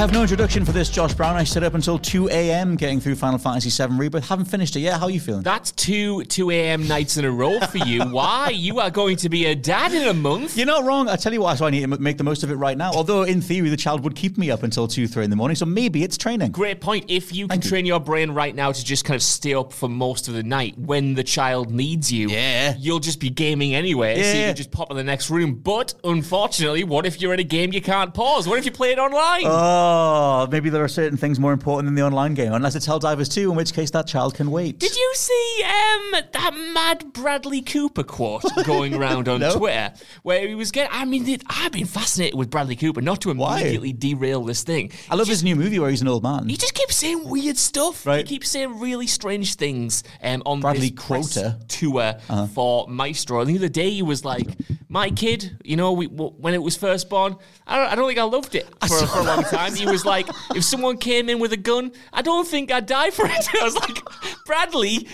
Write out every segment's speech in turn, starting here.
have no introduction for this, Josh Brown. I stayed up until 2 a.m. getting through Final Fantasy VII Rebirth. Haven't finished it yet. How are you feeling? That's two 2 a.m. nights in a row for you. Why? You are going to be a dad in a month. You're not wrong. I tell you what, so I need to make the most of it right now. Although, in theory, the child would keep me up until 2, 3 in the morning, so maybe it's training. Great point. If you can Thank you. train your brain right now to just kind of stay up for most of the night when the child needs you, Yeah. you'll just be gaming anyway. So you can just pop in the next room. But unfortunately, what if you're in a game you can't pause? What if you play it online? Oh, Oh, maybe there are certain things more important than the online game, unless it's Helldivers 2, in which case that child can wait. Did you see um, that mad Bradley Cooper quote going around on No. Twitter where he was getting? I mean, it- I've been fascinated with Bradley Cooper. Not to Why? immediately derail this thing. I love He his new movie where he's an old man. He just keeps saying weird stuff. Right. He keeps saying really strange things um, on Bradley Quota. Uh-huh. tour for Maestro. And the other day he was like, "My kid, you know, we, when it was first born, I don't, I don't think I loved it for, for a long time." He was like, "If someone came in with a gun, I don't think I'd die for it." I was like, "Bradley,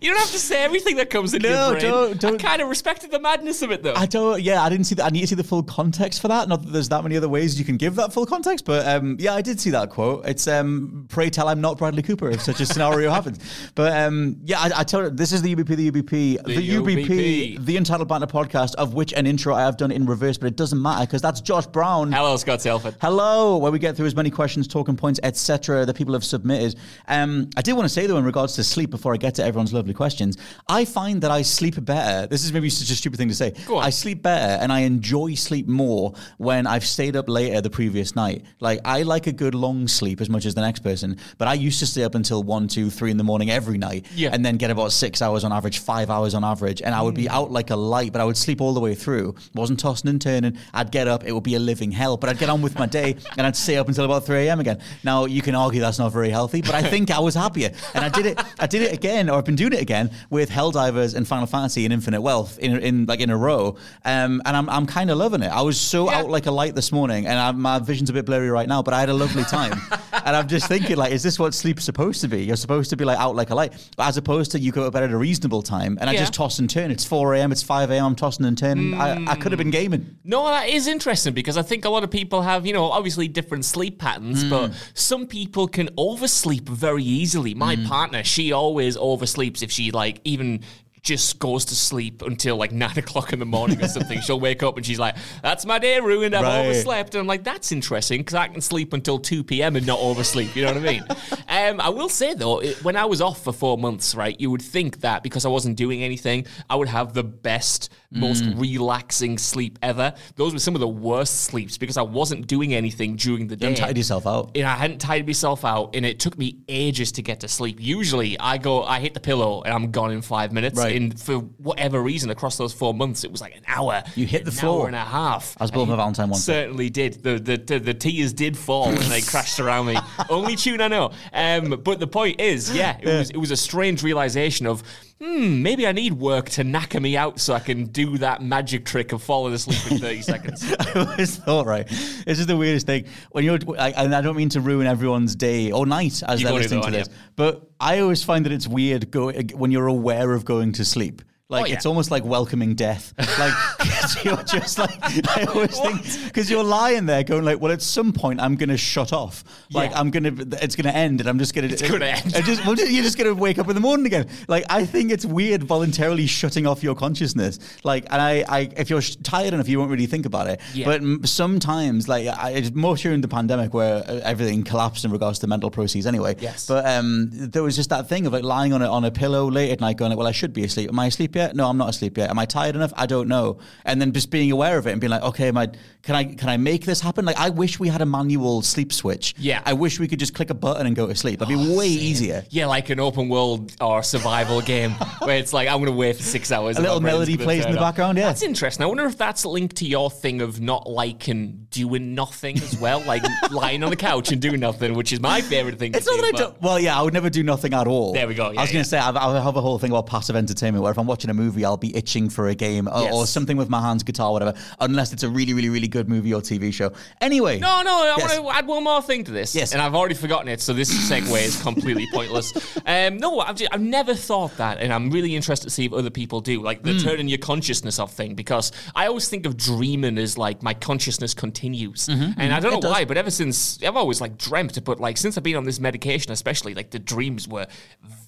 you don't have to say everything that comes into No, your brain." don't- don't- I kind of respected the madness of it though. I don't. Yeah, I didn't see that. I need to see the full context for that. Not that there's that many other ways you can give that full context, but um, yeah, I did see that quote. It's um, "Pray tell I'm not Bradley Cooper if such a scenario happens." But um, yeah, I, I tell you, this is the UBP, the UBP, the, UBP, UBP. the Untitled Banter podcast, of which an intro I have done in reverse, but it doesn't matter because that's Josh Brown. Hello, Scott Telford. Hello, where we get through as many questions, talking points, etc. that people have submitted. Um, I did want to say though, in regards to sleep, before I get to everyone's lovely questions, I find that I sleep better. This is maybe such a stupid thing to say. I sleep better, and I enjoy sleep more when I've stayed up later the previous night. Like I like a good long sleep as much as the next person, but I used to stay up until one, two, three in the morning every night, Yeah. and then get about six hours on average, five hours on average, and I would be out like a light, but I would sleep all the way through. wasn't tossing and turning. I'd get up, it would be a living hell, but I'd get on with my day, and I'd stay up until about three a.m. again. Now you can argue that's not very healthy, but I think I was happier, and I did it. I did it again, or I've been doing it again with Helldivers and Final Fantasy and Infinite Wealth in, in like in a row, um, and I'm I'm kind of loving it. I was so Yeah. out like a light this morning, and I, my vision's a bit blurry right now, but I had a lovely time, and I'm just thinking like, is this what sleep's supposed to be? You're supposed to be like out like a light, but as opposed to you go to bed at a reasonable time, and I Yeah. just toss and turn. It's 4 a.m., it's 5 a.m. I'm tossing and turning. I, I could have been gaming. No, that is interesting because I think a lot of people have, you know, obviously different sleep patterns, but hmm. some people can oversleep very easily. My hmm. partner, she always oversleeps if she like even just goes to sleep until like nine o'clock in the morning or something. She'll wake up and she's like, "That's my day ruined. I've Right. overslept." And I'm like, "That's interesting because I can sleep until two p.m. and not oversleep." You know what I mean? um, I will say though, it, when I was off for four months, right, you would think that because I wasn't doing anything, I would have the best, most relaxing sleep ever. Those were some of the worst sleeps because I wasn't doing anything during the day. haven't tied yourself out. And I hadn't tied myself out, and it took me ages to get to sleep. Usually, I go, I hit the pillow, and I'm gone in five minutes. Right. And for whatever reason, across those four months, it was like an hour. You hit the an floor. hour and a half. I was both my Valentine once. Certainly did. The the the, the tears did fall and they crashed around me. Only tune I know. Um, but the point is, yeah, it was it was a strange realization of. Hmm, maybe I need work to knacker me out so I can do that magic trick of falling asleep in 30 seconds. I always thought, right, this is the weirdest thing. When you're, I, and I don't mean to ruin everyone's day or night as You they're listening to this, but I always find that it's weird go, when you're aware of going to sleep. Like Oh, yeah. it's almost like welcoming death. Like because you're just like I always think because you're lying there going like, well, at some point I'm going to shut off. Like Yeah. I'm going to, it's going to end, and I'm just going to, it's gonna end. Just, well, you're just going to wake up in the morning again. Like I think it's weird voluntarily shutting off your consciousness. Like, and I, I if you're sh- tired enough, you won't really think about it. Yeah. But m- sometimes, like, I, it's more during the pandemic where uh, everything collapsed in regards to mental processes. Anyway. Yes. But um, there was just that thing of like lying on a, on a pillow late at night, going like, "Well, I should be asleep. Am I asleep yet? No, I'm not asleep yet. Am I tired enough? I don't know." And then just being aware of it and being like, "Okay, am I, can I can I make this happen?" Like, I wish we had a manual sleep switch. Yeah. I wish we could just click a button and go to sleep. That'd be way oh, easier. Yeah, like an open world or survival game where it's like I'm going to wait for six hours. A little melody plays in the off. background, yeah. that's interesting. I wonder if that's linked to your thing of not liking doing nothing as well, like lying on the couch and doing nothing, which is my favorite thing. It's to not do, that I don't. Well, yeah, I would never do nothing at all. There we go, I yeah, was going yeah. to say I've, I have a whole thing about passive entertainment where if I'm watching a movie, I'll be itching for a game or, Yes. or something with my hands, guitar, whatever. Unless it's a really, really, really good movie or TV show. Anyway. No, no, I Yes. want to add one more thing to this. Yes. And I've already forgotten it, so this segue is completely pointless. Um, no, I've, just, I've never thought that, and I'm really interested to see if other people do, like the turning your consciousness off thing, because I always think of dreaming as like my consciousness continues. And I don't know Mm-hmm, It does. why, but ever since, I've always like dreamt, but like since I've been on this medication, especially, like the dreams were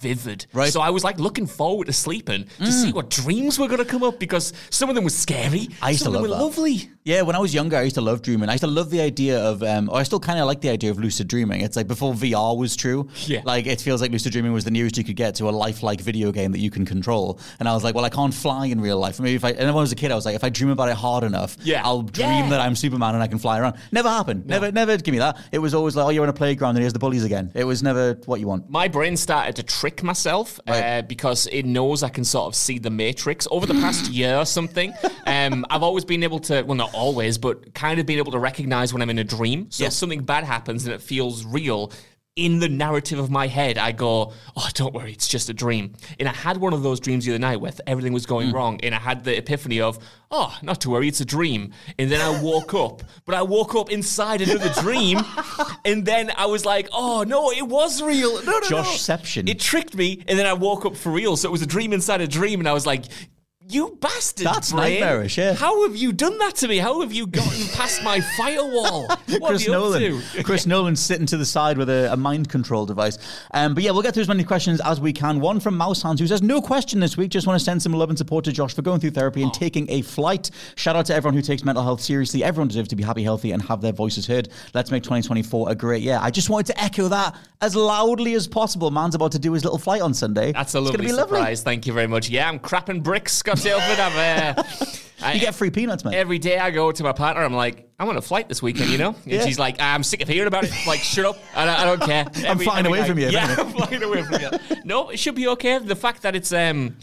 vivid. Right. Mm. So I was like looking forward to sleeping to see what dreams were going to come up, because some of them were scary, I used to love of them were that. lovely. Yeah, when I was younger, I used to love dreaming. I used to love the idea of, um, or I still kind of like the idea of lucid dreaming. It's like before VR was true. Yeah. Like it feels like lucid dreaming was the nearest you could get to a lifelike video game that you can control. And I was like, well, I can't fly in real life. Maybe if I, and when I was a kid, I was like, if I dream about it hard enough, Yeah. I'll dream Yeah. that I'm Superman and I can fly around. Never happened. Never, never give me that. It was always like, oh, you're on a playground and here's the bullies again. It was never what you want. my brain started to trick myself uh, because it knows I can sort of see the matrix over the past year or something. Um, I've always been able to, well, not always, but kind of been able to recognize when I'm in a dream. So if something bad happens and it feels real. In the narrative of my head, I go, "Oh, don't worry, it's just a dream." And I had one of those dreams the other night where everything was going Hmm. wrong, and I had the epiphany of, "Oh, not to worry, it's a dream." And then I woke up, but I woke up inside another dream, and then I was like, "Oh no, it was real." No, no, no. It tricked me, and then I woke up for real. So it was a dream inside a dream, and I was like, "You bastard!" That's brain. nightmarish, yeah. How have you done that to me? How have you gotten past my firewall? What Chris are you Nolan. up to? Chris Nolan sitting to the side with a, a mind control device. Um, but yeah, we'll get through as many questions as we can. One from Mouse Hands who says, No question this week. Just want to send some love and support to Josh for going through therapy and taking a flight. Shout out to everyone who takes mental health seriously. Everyone deserves to be happy, healthy, and have their voices heard. Let's make 2024 a great year. I just wanted to echo that as loudly as possible. Man's about to do his little flight on Sunday. That's a It's lovely gonna be surprise. lovely. Thank you very much. Yeah, I'm crapping bricks, Scott Tilford. I'm, uh, I, You get free peanuts, man. Every day I go to my partner, I'm like, I'm on a flight this weekend, you know? And Yeah. she's like, I'm sick of hearing about it. Like, shut up. I don't, I don't care. I'm flying away night. from you, Yeah, I'm flying away from you. No, it should be okay. The fact that it's, um,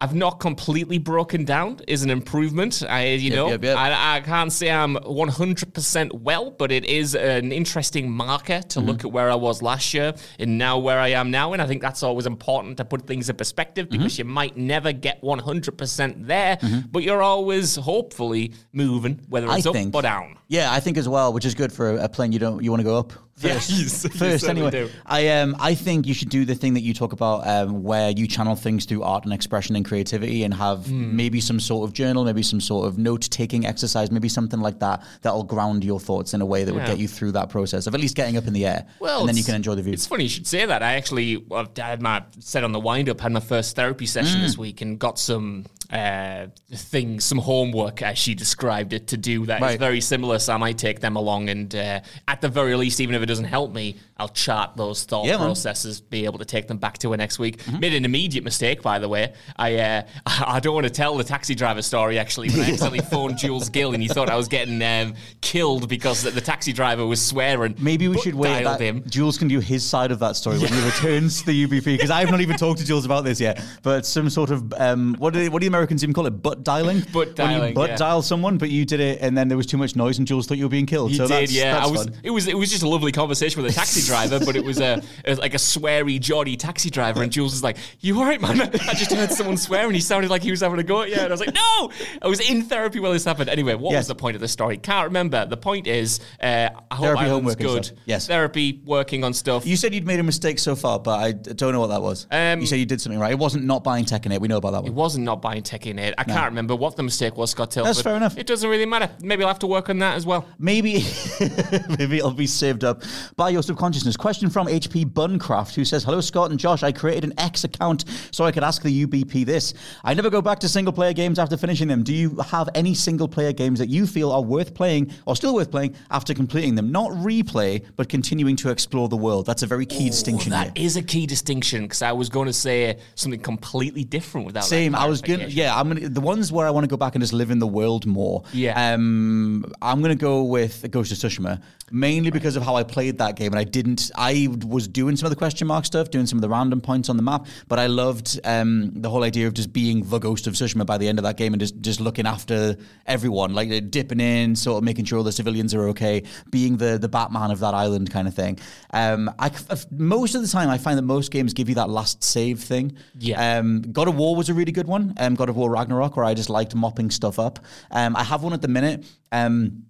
I've not completely broken down is an improvement. I, you know, yep, yep. I, I can't say I'm 100% well, but it is an interesting marker to Mm-hmm. look at where I was last year and now where I am now. And I think that's always important to put things in perspective Mm-hmm. because you might never get 100% there, but you're always hopefully moving, whether I it's up think- or down. Yeah, I think as well, which is good for a plane you don't you want to go up first. Yes, first anyway. do. I um I think you should do the thing that you talk about um where you channel things through art and expression and creativity and have Hmm. maybe some sort of journal, maybe some sort of note taking exercise, maybe something like that that'll ground your thoughts in a way that would get you through that process of at least getting up in the air. Well, and then you can enjoy the view. It's funny you should say that. I actually well, I had my said on the wind up had my first therapy session Mm. this week and got some uh, things, some homework as she described it to do that is Right. very similar. So I might take them along and uh, at the very least, even if it doesn't help me, I'll chart those thought Yeah, man. Mm-hmm. processes, be able to take them back to her next week. Made an immediate mistake, by the way. I uh, I don't want to tell the taxi driver story actually, but I accidentally phoned Jules Gill and he thought I was getting um, killed because the, the taxi driver was swearing. Maybe we should wait. That him. Jules can do his side of that story when he returns to the UBP because I have not even talked to Jules about this yet. But some sort of um, what do they, what do Americans even call it? Butt dialing. Butt When you dialing, butt yeah. dial someone, but you did it, and then there was too much noise, and Jules thought you were being killed. He so did, that's, yeah. I was. fun. It was. It was just a lovely conversation with a taxi driver, but it was a, a like a sweary, jolly taxi driver, and Jules was like, "You all right, man? I just heard someone swear, and he sounded like he was having a go at you." And I was like, "No, I was in therapy while this happened." Anyway, what Yes. was the point of the story? Can't remember. The point is, uh, I hope Therapy, Ireland's good. Yes. therapy, working on stuff. You said you'd made a mistake so far, but I don't know what that was. Um, you said you did something right. It wasn't not buying Tekken 8. We know about that one. It wasn't not buying taking it. I can't remember what the mistake was, Scott Tilford. That's fair enough. It doesn't really matter. Maybe I'll have to work on that as well. Maybe, maybe it'll be saved up by your subconsciousness. Question from HP Buncraft, who says, "Hello, Scott and Josh. I created an X account so I could ask the UBP this. I never go back to single player games after finishing them. Do you have any single player games that you feel are worth playing or still worth playing after completing them? Not replay, but continuing to explore the world. That's a very key distinction here. That is a key distinction because I was going to say something completely different without that Same. I was gonna. Yeah, I'm gonna. The ones where I want to go back and just live in the world more. Yeah. Um, I'm gonna go with Ghost of Tsushima mainly because of how I played that game, and I didn't. I was doing some of the question mark stuff, doing some of the random points on the map, but I loved um, the whole idea of just being the Ghost of Tsushima by the end of that game and just just looking after everyone, like uh, dipping in, sort of making sure all the civilians are okay, being the the Batman of that island kind of thing. Um, I most of the time I find that most games give you that last save thing. Yeah. Um, God of War was a really good one. Um, God of War Ragnarok, where I just liked mopping stuff up. Um, I have one at the minute. Um,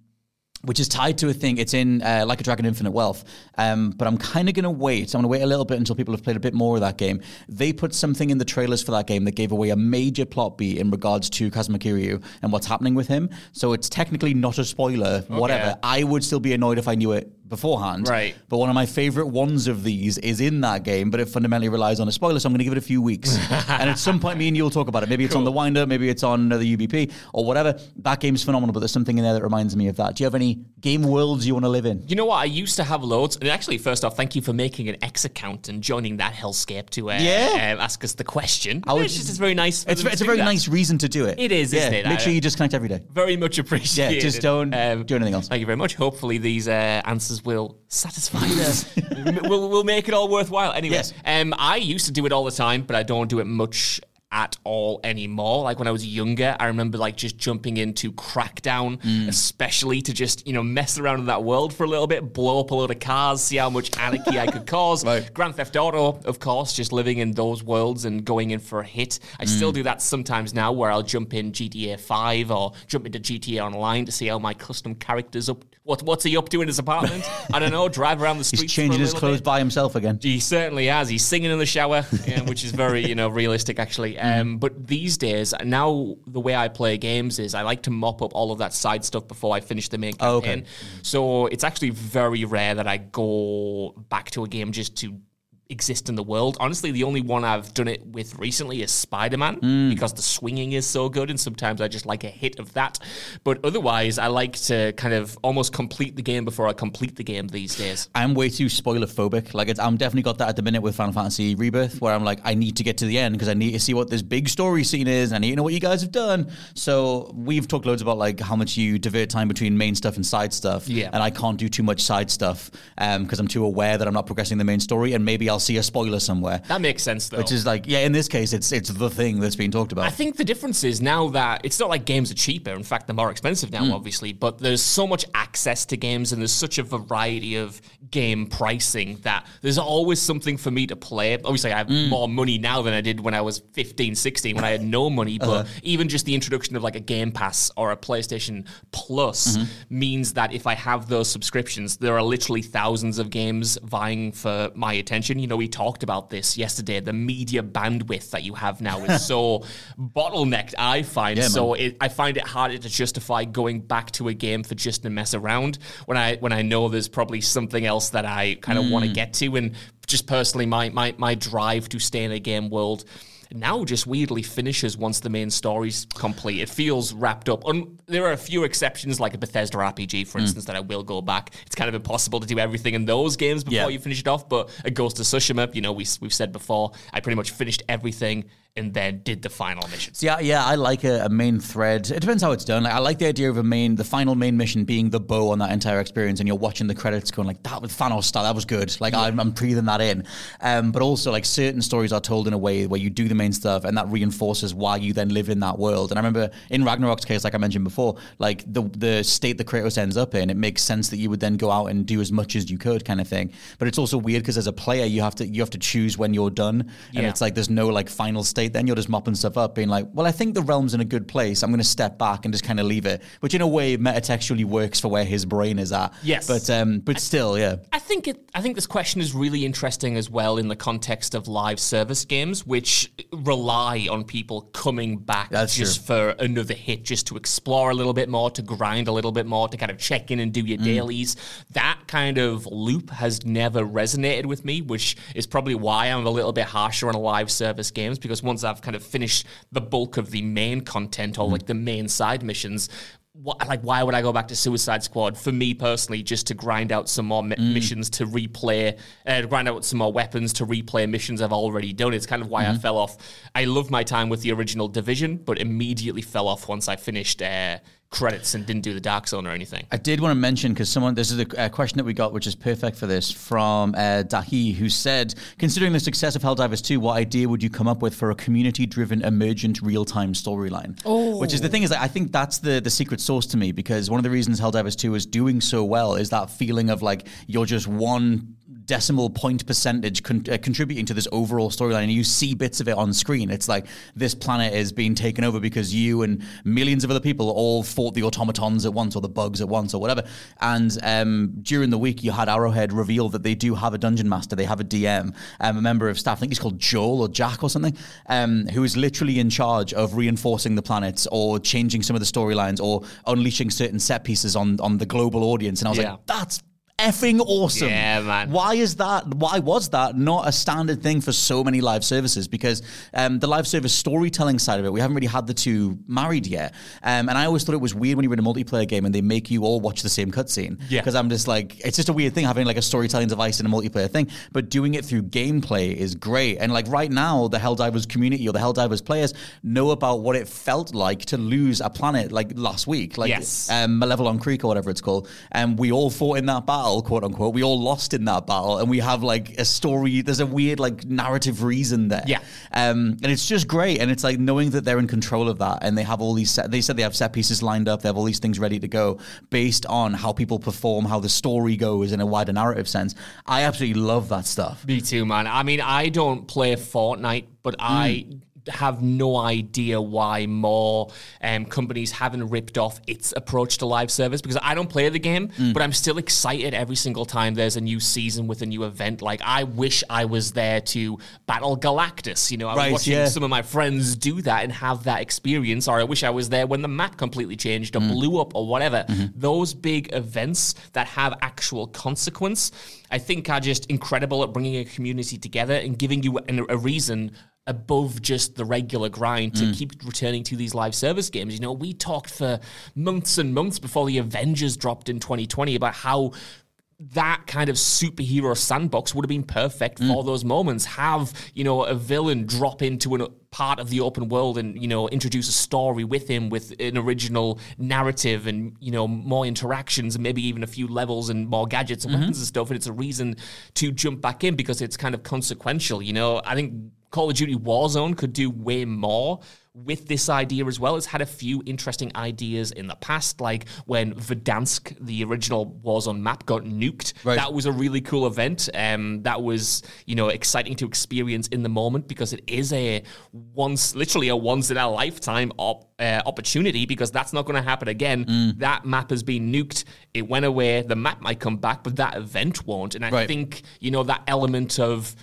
which is tied to a thing. It's in uh, Like a Dragon Infinite Wealth. Um, but I'm kind of going to wait. I'm going to wait a little bit until people have played a bit more of that game. They put something in the trailers for that game that gave away a major plot beat in regards to Kazuma Kiryu and what's happening with him. So it's technically not a spoiler, whatever. I would still be annoyed if I knew it beforehand. Right. But one of my favorite ones of these is in that game, but it fundamentally relies on a spoiler. So I'm going to give it a few weeks. and at some point, me and you will talk about it. Maybe it's on the winder, maybe it's on uh, the UBP or whatever. That game's phenomenal, but there's something in there that reminds me of that. Do you have any game worlds you want to live in? You know what? I used to have loads. And actually, first off, thank you for making an X account and joining that hellscape to uh, Yeah. uh, ask us the question. I it's just it's very nice. It's, it's a very that. nice reason to do it. It is, yeah, isn't it? Make sure you disconnect every day. Very much appreciated. just don't do anything else. Thank you very much. Hopefully, these uh, answers will satisfy us. we'll, we'll make it all worthwhile. Anyway, Yes. um, I used to do it all the time, but I don't do it much at all anymore. Like when I was younger, I remember like just jumping into Crackdown, Mm. especially to just you know mess around in that world for a little bit, blow up a load of cars, see how much anarchy I could cause. Right. Grand Theft Auto, of course, just living in those worlds and going in for a hit. I still Mm. do that sometimes now, where I'll jump in GTA Five or jump into GTA Online to see how my custom characters up. What what's he up to in his apartment? I don't know. Drive around the streets. He's changing his clothes bit. by himself again. He certainly has. He's singing in the shower, which is very, you know, realistic actually. Um, but these days, now the way I play games is I like to mop up all of that side stuff before I finish the main Oh, okay. campaign. So it's actually very rare that I go back to a game just to exist in the world. Honestly, the only one I've done it with recently is Spider Man Mm. because the swinging is so good, and sometimes I just like a hit of that. But otherwise, I like to kind of almost complete the game before I complete the game these days. I'm way too spoiler phobic. Like it's, I'm definitely got that at the minute with Final Fantasy Rebirth, where I'm like, I need to get to the end because I need to see what this big story scene is. And I need to know what you guys have done. So we've talked loads about like how much you divert time between main stuff and side stuff. Yeah. And I can't do too much side stuff because I'm too aware that I'm not progressing the main story, and maybe I'll see a spoiler somewhere. That makes sense, though. Which is like, yeah, in this case, it's it's the thing that's being talked about. I think the difference is now that it's not like games are cheaper. In fact, they're more expensive now, Hmm. obviously. But there's so much access to games and there's such a variety of game pricing that there's always something for me to play. Obviously, I have Hmm. more money now than I did when I was 15, 16, when I had no money. But Uh-huh. even just the introduction of like a Game Pass or a PlayStation Plus Mm-hmm. means that if I have those subscriptions, there are literally thousands of games vying for my attention. You know, we talked about this yesterday. The media bandwidth that you have now is so bottlenecked, I find. Yeah, so it, I find it harder to justify going back to a game for just to mess around when I when I know there's probably something else that I kind of want to mm. get to. And just personally, my, my my drive to stay in a game world now just weirdly finishes once the main story's complete. It feels wrapped up. Un- there are a few exceptions, like a Bethesda RPG, for instance, that I will go back. It's kind of impossible to do everything in those games before Yeah. you finish it off. But a Ghost of Tsushima, you know, we, we've said before, I pretty much finished everything and then did the final missions. Yeah, yeah, I like a, a main thread. It depends how it's done. Like, I like the idea of a main, the final main mission being the bow on that entire experience, and you're watching the credits going like that with Thanos style. That was good. Like I'm, I'm breathing that in. Um, but also like certain stories are told in a way where you do the main stuff, and that reinforces why you then live in that world. And I remember in Ragnarok's case, like I mentioned before, like the the state the Kratos ends up in, it makes sense that you would then go out and do as much as you could, kind of thing. But it's also weird because as a player, you have to you have to choose when you're done, and Yeah. it's like there's no like final state then you're just mopping stuff up, being like, well, I think the realm's in a good place. I'm going to step back and just kind of leave it, which in a way metatextually works for where his brain is at. Yes. but um, but still, yeah. I think it. I think this question is really interesting as well in the context of live service games, which rely on people coming back That's just for another hit, just to explore a little bit more, to grind a little bit more, to kind of check in and do Mm. your dailies. That kind of loop has never resonated with me, which is probably why I'm a little bit harsher on live service games because once I've kind of finished the bulk of the main content Mm. or like the main side missions. What, like why would I go back to Suicide Squad? For me personally just to grind out some more mi- missions to replay uh, grind out some more weapons to replay missions I've already done. It's kind of why I fell off. I love my time with the original Division but immediately fell off once I finished uh, credits and didn't do the Dark Zone or anything I did want to mention because someone this is a, a question that we got, which is perfect for this from uh, Dahi, who said, considering the success of Helldivers 2, what idea would you come up with for a community-driven, emergent, real-time storyline? Oh. Which is the thing is, that I think that's the the secret sauce to me because one of the reasons Helldivers 2 is doing so well is that feeling of like you're just one decimal point percentage con- uh, contributing to this overall storyline and you see bits of it on screen. It's like this planet is being taken over because you and millions of other people all fought the automatons at once or the bugs at once or whatever. And um, during the week you had arrowhead reveal that they do have a dungeon master they have a dm um, a member of staff i think he's called joel or jack or something um, who is literally in charge of reinforcing the planets or changing some of the storylines or unleashing certain set pieces on on the global audience. And i was Yeah. like that's effing awesome. Yeah, man. Why is that? Why was that not a standard thing for so many live services? Because um, the live service storytelling side of it, we haven't really had the two married yet. Um, and I always thought it was weird when you're in a multiplayer game and they make you all watch the same cutscene. Yeah. Because I'm just like, it's just a weird thing having like a storytelling device in a multiplayer thing. But doing it through gameplay is great. And like right now, the Helldivers community or the Helldivers players know about what it felt like to lose a planet like last week. Like Yes. um, Malevelon Creek or whatever it's called. And we all fought in that battle, quote unquote. We all lost in that battle, and we have like a story. There's a weird like narrative reason there. Yeah. Um, and it's just great. And it's like knowing that they're in control of that, and they have all these. Set, they said they have set pieces lined up. They have all these things ready to go based on how people perform, how the story goes in a wider narrative sense. I absolutely love that stuff. Me too, man. I mean, I don't play Fortnite, but I have no idea why more um, companies haven't ripped off its approach to live service because I don't play the game, mm. but I'm still excited every single time there's a new season with a new event. Like, I wish I was there to battle Galactus. You know, I was Right, watching yeah. some of my friends do that and have that experience, or I wish I was there when the map completely changed or mm. blew up or whatever. Mm-hmm. Those big events that have actual consequence, I think, are just incredible at bringing a community together and giving you an, a reason above just the regular grind to mm. keep returning to these live service games. You know, we talked for months and months before the Avengers dropped in 2020 about how that kind of superhero sandbox would have been perfect mm. for those moments. Have, you know, a villain drop into a part of the open world and, you know, introduce a story with him with an original narrative and, you know, more interactions and maybe even a few levels and more gadgets and mm-hmm. weapons and stuff. And it's a reason to jump back in because it's kind of consequential. You know, I think Call of Duty Warzone could do way more with this idea as well. It's had a few interesting ideas in the past, like when Verdansk, the original Warzone map, got nuked. Right. That was a really cool event. Um, that was, you know, exciting to experience in the moment because it is a once, literally a once in a lifetime op- uh, opportunity because that's not going to happen again. That map has been nuked. It went away. The map might come back, but that event won't. And I Right. think, you know, that element of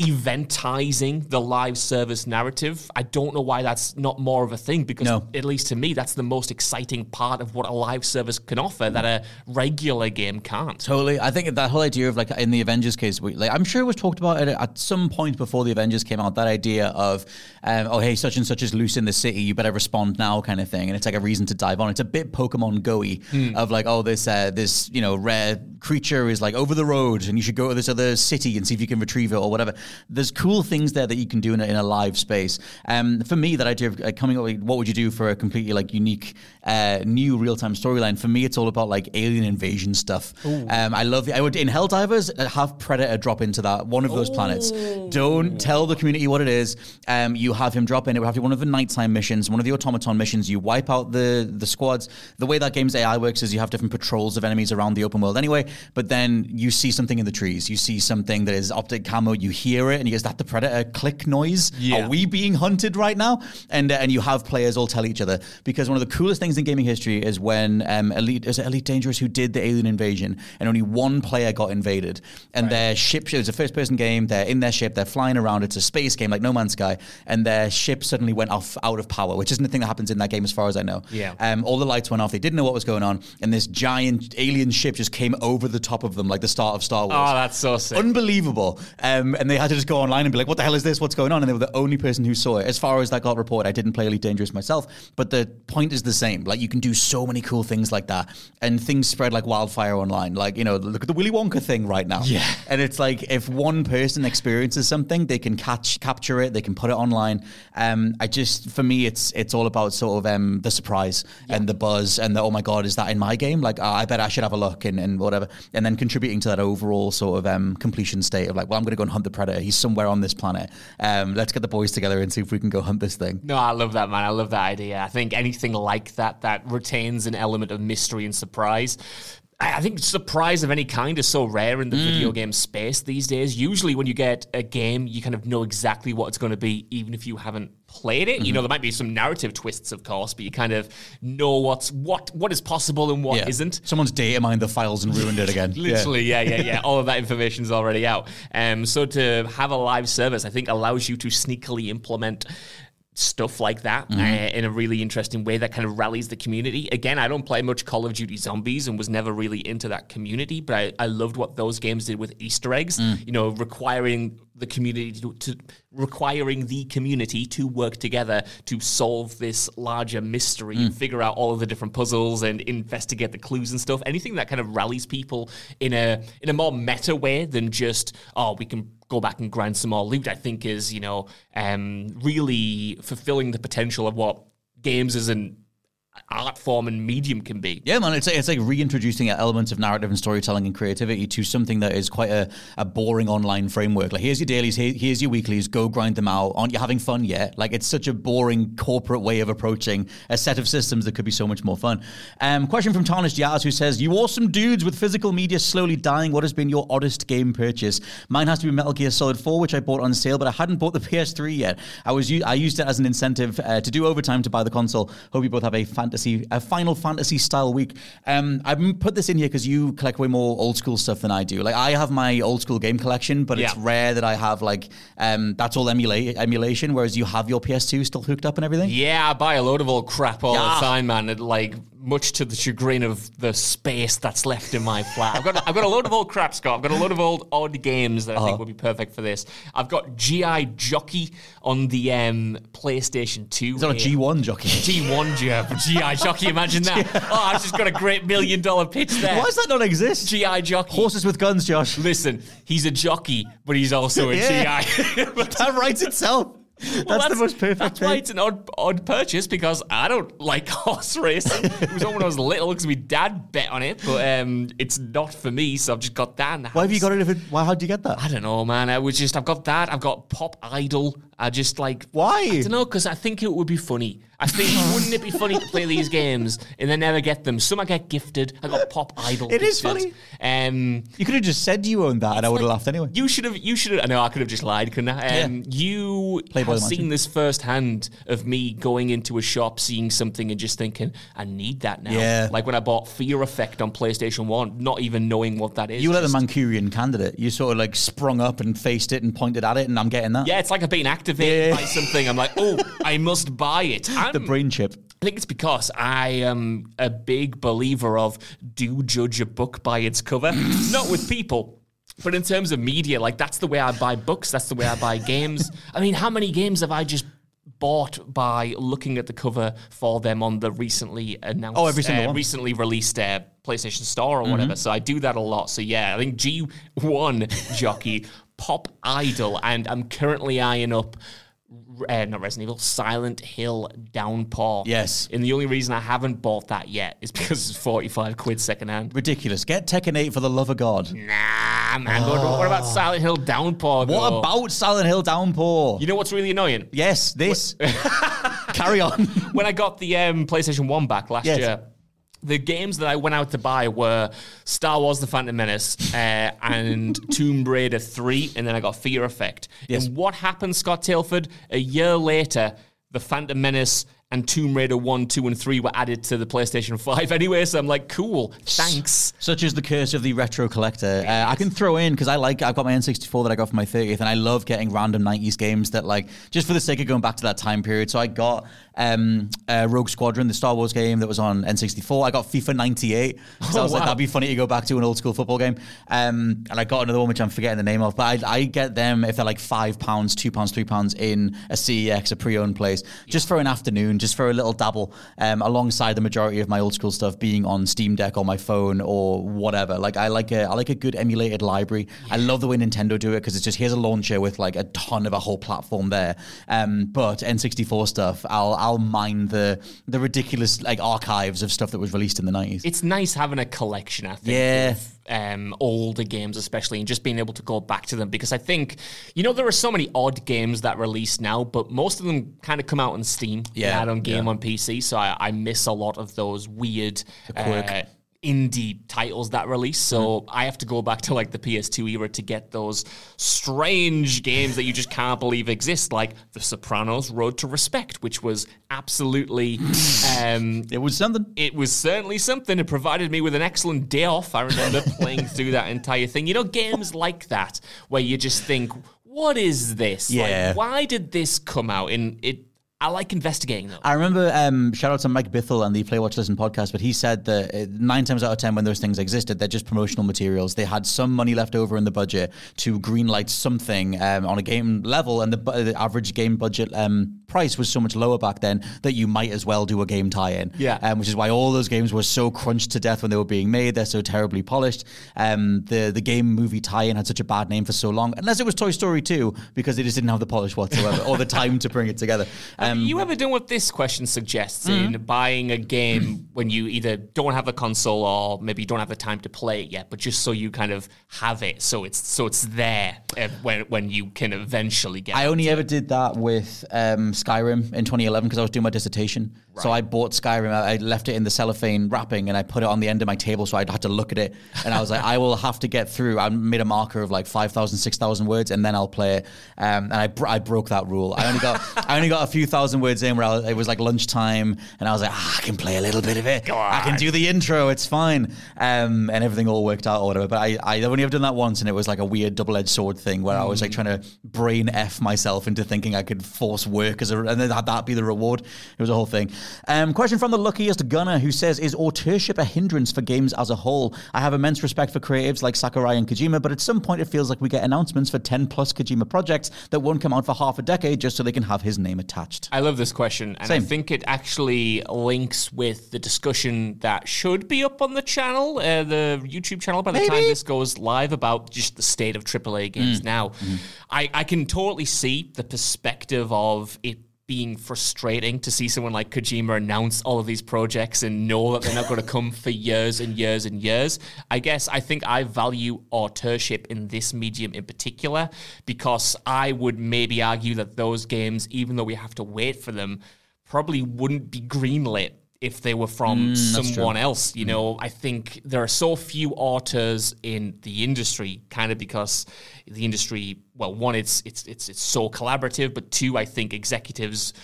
eventizing the live service narrative. I don't know why that's not more of a thing because No. at least to me that's the most exciting part of what a live service can offer that a regular game can't. Totally. I think that whole idea of like in the Avengers case, we, like I'm sure it was talked about at, at some point before the Avengers came out. That idea of, um, oh hey, such and such is loose in the city, you better respond now, kind of thing, and it's like a reason to dive on. It's a bit Pokemon Go-y of like, oh this uh, this you know rare creature is like over the road, and you should go to this other city and see if you can retrieve it or whatever. There's cool things there that you can do in a, in a live space. Um, for me, that idea of uh, coming up with what would you do for a completely like unique uh, new real time storyline. For me, it's all about like alien invasion stuff. Um, I love. I would in Helldivers uh, have Predator drop into that one of those planets. Don't tell the community what it is. Um, you have him drop in. It would have to be one of the nighttime missions, one of the automaton missions. You wipe out the the squads. The way that game's AI works is you have different patrols of enemies around the open world anyway. But then you see something in the trees. You see something that is optic camo. You hear hear it and he goes, "Is that the predator click noise? Yeah. Are we being hunted right now?" And uh, and you have players all tell each other because one of the coolest things in gaming history is when um, Elite is it Elite Dangerous who did the alien invasion and only one player got invaded and their ship it was a first person game. They're in their ship, they're flying around. It's a space game like No Man's Sky, and their ship suddenly went off out of power, which isn't a thing that happens in that game as far as I know. Yeah. Um, all the lights went off. They didn't know what was going on, and this giant alien ship just came over the top of them, like the start of Star Wars. Oh, that's so sick. Unbelievable. Um, and they had to just go online and be like, what the hell is this? What's going on? And they were the only person who saw it. As far as that got reported, I didn't play Elite Dangerous myself, but the point is the same. Like, you can do so many cool things like that. And things spread like wildfire online. Like, you know, look at the Willy Wonka thing right now. Yeah. And it's like, if one person experiences something, they can catch, capture it, they can put it online. Um, I just, for me, it's it's all about sort of um, the surprise and the buzz and the, oh my God, is that in my game? Like, uh, I bet I should have a look and, and whatever. And then contributing to that overall sort of um, completion state of like, well, I'm going to go and hunt the predator. He's somewhere on this planet. Um, let's get the boys together and see if we can go hunt this thing. No, I love that, man. I love that idea. I think anything like that that retains an element of mystery and surprise. I think surprise of any kind is so rare in the video game space these days. Usually, when you get a game, you kind of know exactly what it's going to be, even if you haven't played it. You know, there might be some narrative twists, of course, but you kind of know what's what what is possible and what Yeah. not Someone's data mined the files and ruined it again. Yeah. Literally, yeah, yeah, yeah. All of that information is already out. Um, so to have a live service, I think allows you to sneakily implement stuff like that uh, in a really interesting way that kind of rallies the community. Again, I don't play much Call of Duty Zombies and was never really into that community, but I, I loved what those games did with Easter eggs. You know, requiring the community to, to requiring the community to work together to solve this larger mystery and figure out all of the different puzzles and investigate the clues and stuff. Anything that kind of rallies people in a in a more meta way than just oh we can go back and grind some more loot. I think is you know um, really fulfilling the potential of what games as an art form and medium can be. Yeah, man, it's it's like reintroducing elements of narrative and storytelling and creativity to something that is quite a, a boring online framework. Like, here's your dailies, here, here's your weeklies, go grind them out. Aren't you having fun yet? Like, it's such a boring corporate way of approaching a set of systems that could be so much more fun. Um, question from Tarnished Yaz, who says, "You awesome dudes with physical media slowly dying. What has been your oddest game purchase? Mine has to be Metal Gear Solid 4, which I bought on sale, but I hadn't bought the PS3 yet. I was I used it as an incentive uh, to do overtime to buy the console. Hope you both have a fantasy, a Final Fantasy style week. Um, I put this in here because you collect way more old school stuff than I do. Like I have my old school game collection, but it's rare that I have like um, that's all emula- emulation. Whereas you have your PS2 still hooked up and everything. Yeah, I buy a load of old crap all Yeah. the time, man. It, like much to the chagrin of the space that's left in my flat. I've got I've got a load of old crap, Scott. I've got a load of old odd games that I Uh-huh. think would be perfect for this. I've got GI Jockey on the um, PlayStation Two. It's not a here. G1 jockey. G1 Job, GI Jockey. Imagine that. Oh, I've just got a great million dollar pitch there. Why does that not exist? GI Jockey? Horses with guns, Josh. Listen, he's a jockey, but he's also a Yeah. GI. that writes itself. Well, that's, the most perfect That's thing. why it's an odd, odd purchase because I don't like horse racing. it was on when I was little because my dad bet on it, but um, it's not for me. So I've just got that. In the Why have you house. got it? If it why? How'd you get that? I don't know, man. I was just I've got that. I've got Pop Idol. I just like Why? I don't know because I think it would be funny. I think wouldn't it be funny to play these games and then never get them? Some I get gifted. I got Pop Idol. It is gifted. Um, You could have just said you owned that, and I would have like, laughed anyway. You should have. You should have. I know I could have just lied, couldn't I? Um, You Playboy have Mansion. seen this firsthand of me going into a shop, seeing something, and just thinking, "I need that now." Yeah. Like when I bought Fear Effect on PlayStation One, not even knowing what that is. You were like the Mancunian candidate. You sort of like sprung up and faced it and pointed at it, and I'm getting that. Yeah, it's like I've been activated Yeah. by something. I'm like, oh, I must buy it. I'm, The brain chip. I think it's because I am a big believer of do judge a book by its cover, not with people. But in terms of media, like that's the way I buy books. That's the way I buy games. I mean, how many games have I just bought by looking at the cover for them on the recently announced, Oh, every single uh, one. Mm-hmm. recently released uh, PlayStation Store or whatever? So I do that a lot. So yeah, I think G1 jockey Pop Idol, and I'm currently eyeing up. Uh, not Resident Evil, Silent Hill Downpour. Yes. And the only reason I haven't bought that yet is because it's 45 quid secondhand. Ridiculous. Get Tekken 8 for the love of God. Nah, man. What, what about Silent Hill Downpour? What though? about Silent Hill Downpour? You know what's really annoying? yes, this. Carry on. When I got the um, PlayStation 1 back last Yes. year, the games that I went out to buy were Star Wars: The Phantom Menace uh, and Tomb Raider Three, and then I got Fear Effect. Yes. And what happened, Scott Tilford? A year later, The Phantom Menace and Tomb Raider 1, 2, and 3 were added to the PlayStation 5 anyway, so I'm like, cool, thanks. Such is the curse of the retro collector. Uh, I can throw in because I like I've got my N64 that I got for my 30th, and I love getting random 90s games that like just for the sake of going back to that time period. So I got um, uh, Rogue Squadron, the Star Wars game that was on N64. I got FIFA 98 because I was like that'd be funny to go back to an old school football game. Um, and I got another one which I'm forgetting the name of, but I, I get them if they're like five pounds, two pounds, three pounds in a CEX, a pre-owned place, just for an afternoon, just for a little dabble, um, alongside the majority of my old school stuff being on Steam Deck on my phone or whatever. Like I like a I like a good emulated library. I love the way Nintendo do it because it's just here's a launcher with like a ton of a whole platform there. Um, but N64 stuff, I'll I'll mine the the ridiculous like archives of stuff that was released in the 90s. It's nice having a collection, I think. Yeah. Of, um, older games, especially, and just being able to go back to them because I think, you know, there are so many odd games that release now, but most of them kind of come out on Steam, Yeah, on game yeah. on PC. So I, I miss a lot of those weird. Uh, indie titles that release so Mm-hmm. i have to go back to like the ps2 era to get those strange games that you just can't believe exist like the sopranos road to respect which was absolutely um it was something. it was certainly something. It provided me with an excellent day off. I remember playing through that entire thing. You know, games like that where you just think, "What is this? Yeah. Like, why did this come out?" And it, I like investigating them. I remember, um, shout out to Mike Bithell and the Play Watch Listen podcast, but he said that uh, nine times out of ten, when those things existed, they're just promotional materials. They had some money left over in the budget to greenlight something um, on a game level, and the, the average game budget um, price was so much lower back then that you might as well do a game tie-in. Yeah. um, which is why all those games were so crunched to death when they were being made. They're so terribly polished. Um, the the game movie tie-in had such a bad name for so long, unless it was Toy Story 2, because they just didn't have the polish whatsoever or the time to bring it together. Have Um, you ever done what this question suggests Mm-hmm. in buying a game when you either don't have a console or maybe you don't have the time to play it yet, but just so you kind of have it, so it's so it's there uh, when when you can eventually get. It? I only ever did that with um, Skyrim in 2011 because I was doing my dissertation. So I bought Skyrim. I I left it in the cellophane wrapping and I put it on the end of my table so I'd had to look at it. And I was like, I will have to get through. I made a marker of like 5,000, 6,000 words and then I'll play it. Um, and I, br- I broke that rule. I only got I only got a few thousand words in where I was, it was like lunchtime and I was like, ah, I can play a little bit of it. I can do the intro. It's fine. Um, and everything all worked out or whatever. But I, I only have done that once and it was like a weird double edged sword thing where I was like trying to brain F myself into thinking I could force work as a, and then have that be the reward. It was a whole thing. Um, question from the luckiest gunner who says, Is authorship a hindrance for games as a whole? I have immense respect for creatives like Sakurai and Kojima, but at some point it feels like we get announcements for 10 plus Kojima projects that won't come out for half a decade just so they can have his name attached. I love this question, and Same. I think it actually links with the discussion that should be up on the channel, uh, the YouTube channel, by the time this goes live about just the state of AAA games now. I, I can totally see the perspective of it being frustrating to see someone like Kojima announce all of these projects and know that they're not going to come for years and years and years. I guess I think I value authorship in this medium in particular because I would maybe argue that those games, even though we have to wait for them, probably wouldn't be greenlit if they were from mm, someone else. You mm. know, I think there are so few authors in the industry, kind of because the industry, well, one, it's it's it's it's so collaborative, but two, I think executives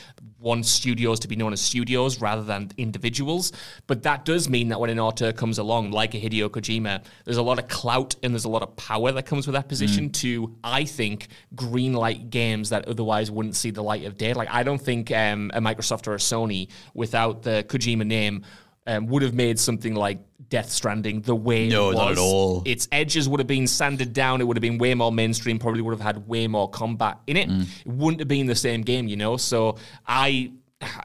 want studios to be known as studios rather than individuals. But that does mean that when an author comes along, like a Hideo Kojima, there's a lot of clout and there's a lot of power that comes with that position to, I think, greenlight games that otherwise wouldn't see the light of day. Like I don't think um, a Microsoft or a Sony without the Kojima name. Um, would have made something like Death Stranding the way No, it was. not at all. Its edges would have been sanded down. It would have been way more mainstream. Probably would have had way more combat in it. Mm. It wouldn't have been the same game, you know. So I.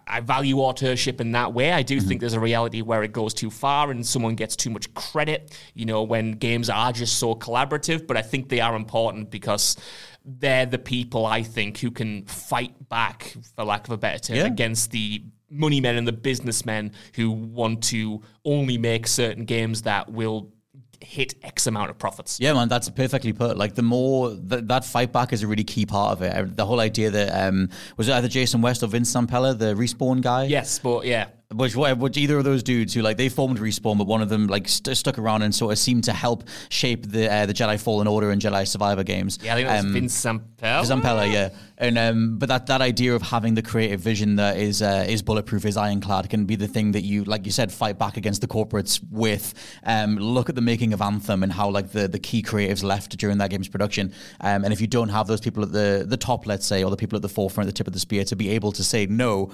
I value authorship in that way. I do Mm-hmm. think there's a reality where it goes too far and someone gets too much credit, you know, when games are just so collaborative. But I think they are important because they're the people I think who can fight back, for lack of a better term, Yeah. against the money men and the businessmen who want to only make certain games that will hit X amount of profits. Yeah, man, that's perfectly put. Like the more th- that fight back is a really key part of it. The whole idea that um, was it either Jason West or Vince Zampella, the respawn guy. Yes, but yeah. Which which either of those dudes who like they formed respawn, but one of them like st- stuck around and sort of seemed to help shape the uh, the Jedi Fallen Order and Jedi Survivor games. Yeah, I think that's Um, Vince Zampella. Zampella, yeah, and um, but that that idea of having the creative vision that is uh, is bulletproof, is ironclad, can be the thing that you, like you said, fight back against the corporates with. Um, look at the making of Anthem and how like the, the key creatives left during that game's production, um, and if you don't have those people at the the top, let's say, or the people at the forefront, the tip of the spear, to be able to say no,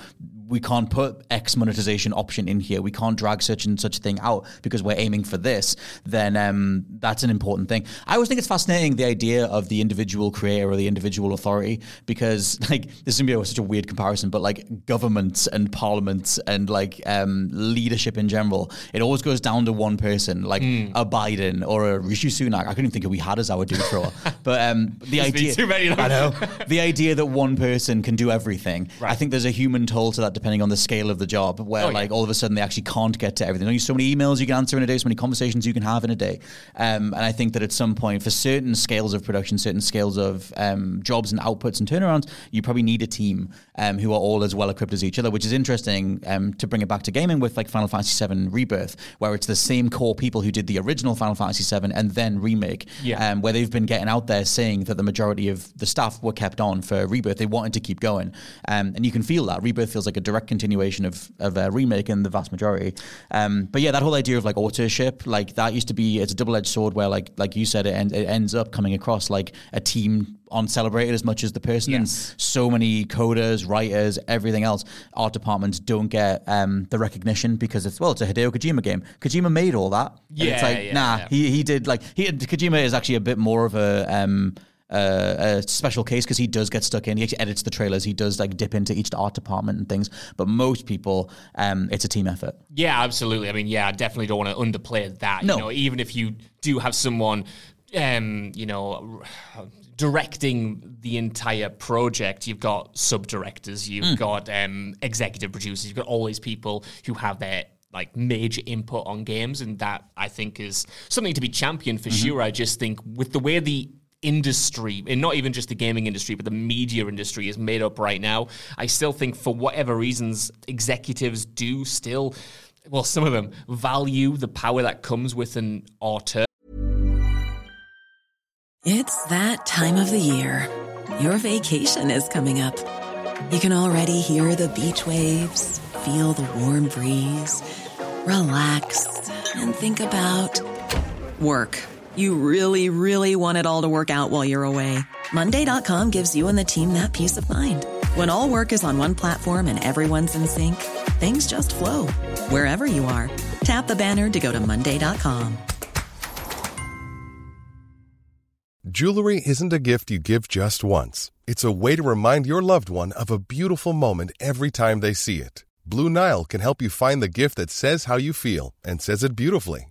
we can't put X monetization option in here, we can't drag such and such thing out because we're aiming for this, then um, that's an important thing. I always think it's fascinating the idea of the individual creator or the individual authority because like this is gonna be such a weird comparison, but like governments and parliaments and like um, leadership in general, it always goes down to one person, like a Biden or a Rishi Sunak. I couldn't even think of we had as our dude thrower, but um, the idea. too many. I know the idea that one person can do everything. I think there's a human toll to that depending on the scale of the job, where Oh, yeah. like all of a sudden they actually can't get to everything. There's so many emails you can answer in a day, so many conversations you can have in a day. Um, and I think that at some point, for certain scales of production, certain scales of um, jobs and outputs and turnarounds, you probably need a team um, who are all as well equipped as each other, which is interesting um, to bring it back to gaming with like Final Fantasy VII Rebirth, where it's the same core people who did the original Final Fantasy VII and then remake, Yeah. um, where they've been getting out there saying that the majority of the staff were kept on for Rebirth. They wanted to keep going. Um, and you can feel that. Rebirth feels like a direct continuation of, of uh, remake in the vast majority. Um, but yeah, that whole idea of like authorship, like that used to be, it's a double edged sword where, like like you said, it, end, it ends up coming across like a team on celebrated as much as the person. Yes. And so many coders, writers, everything else, art departments don't get um, the recognition because it's, well, it's a Hideo Kojima game. Kojima made all that. And it's Yeah, like, yeah, nah, yeah. he he did like he Kojima is actually a bit more of a um uh, a special case because he does get stuck in. He actually edits the trailers. He does like dip into each art department and things. But most people, um, it's a team effort. Yeah, absolutely. I mean, yeah, I definitely don't want to underplay that. No. You know, even if you do have someone, um, you know, directing the entire project, you've got sub directors, you've Hmm. got um, executive producers, you've got all these people who have their like major input on games, and that I think is something to be championed for Mm-hmm. sure. I just think with the way the industry and not even just the gaming industry but the media industry is made up right now i still think for whatever reasons executives do still well some of them value the power that comes with an auteur It's that time of the year. Your vacation is coming up. You can already hear the beach waves, feel the warm breeze, relax, and think about work. You really, really want it all to work out while you're away. Monday.com gives you and the team that peace of mind. When all work is on one platform and everyone's in sync, things just flow wherever you are. Tap the banner to go to Monday.com. Jewelry isn't a gift you give just once. It's a way to remind your loved one of a beautiful moment every time they see it. Blue Nile can help you find the gift that says how you feel and says it beautifully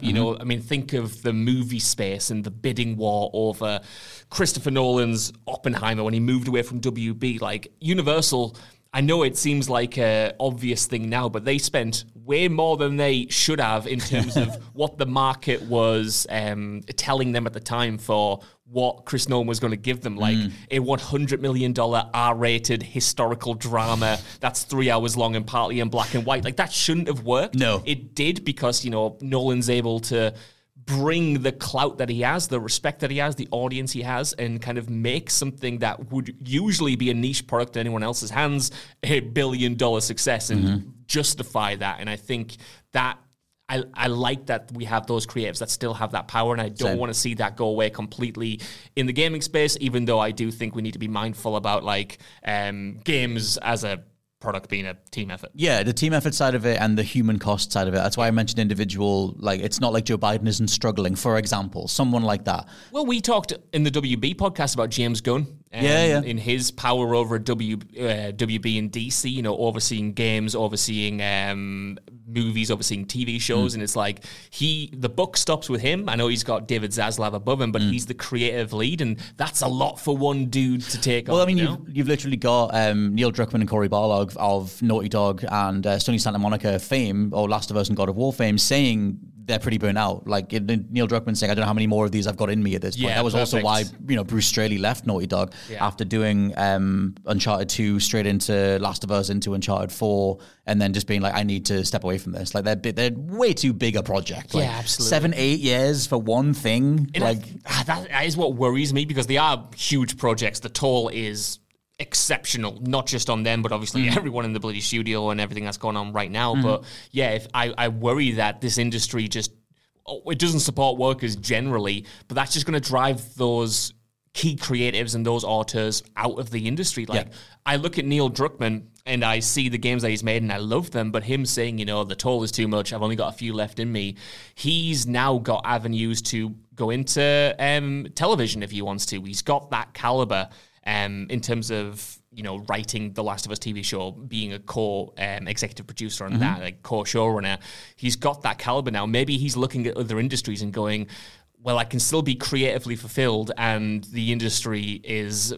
You know, I mean, think of the movie space and the bidding war over Christopher Nolan's Oppenheimer when he moved away from WB. Like Universal, I know it seems like an obvious thing now, but they spent way more than they should have in terms of what the market was um, telling them at the time for what Chris Nolan was going to give them, like Mm. a $100 million R-rated historical drama that's three hours long and partly in black and white. Like that shouldn't have worked. No. It did because, you know, Nolan's able to bring the clout that he has, the respect that he has, the audience he has, and kind of make something that would usually be a niche product in anyone else's hands a billion dollar success and Mm-hmm. justify that. And I think that I, I like that we have those creatives that still have that power, and I don't want to see that go away completely in the gaming space. Even though I do think we need to be mindful about like um, games as a product being a team effort. Yeah, the team effort side of it and the human cost side of it. That's why I mentioned individual. Like, it's not like Joe Biden isn't struggling. For example, someone like that. Well, we talked in the WB podcast about James Gunn. Um, Yeah, yeah. In his power over W, uh, WB and DC, you know, overseeing games, overseeing um, movies, overseeing TV shows, and it's like he, the book stops with him. I know he's got David Zaslav above him, but Hmm. he's the creative lead, and that's a lot for one dude to take Well, on. I mean, you you've, you've literally got um, Neil Druckmann and Cory Barlog of Naughty Dog and uh, Sony Santa Monica fame, or Last of Us and God of War fame, saying they're pretty burnt out. Like Neil Druckmann saying, "I don't know how many more of these I've got in me at this point." Yeah, that was also why you know Bruce Straley left Naughty Dog Yeah. after doing um, Uncharted Two, straight into Last of Us, into Uncharted Four, and then just being like, "I need to step away from this." Like they're they're way too big a project. Like, Yeah, absolutely. Seven, eight years for one thing. And like ah, that, that is what worries me because they are huge projects. The toll is exceptional, not just on them, but obviously Mm. everyone in the bloody studio and everything that's going on right now. But yeah, if I, I worry that this industry just oh, it doesn't support workers generally, but that's just going to drive those key creatives and those auteurs out of the industry. Like I look at Neil Druckmann and I see the games that he's made and I love them, but him saying, you know, the toll is too much, I've only got a few left in me, he's now got avenues to go into um, television if he wants to. He's got that caliber um, in terms of you know writing the Last of Us TV show, being a core um, executive producer on that, like core showrunner. He's got that caliber now. Maybe he's looking at other industries and going, well, I can still be creatively fulfilled, and the industry is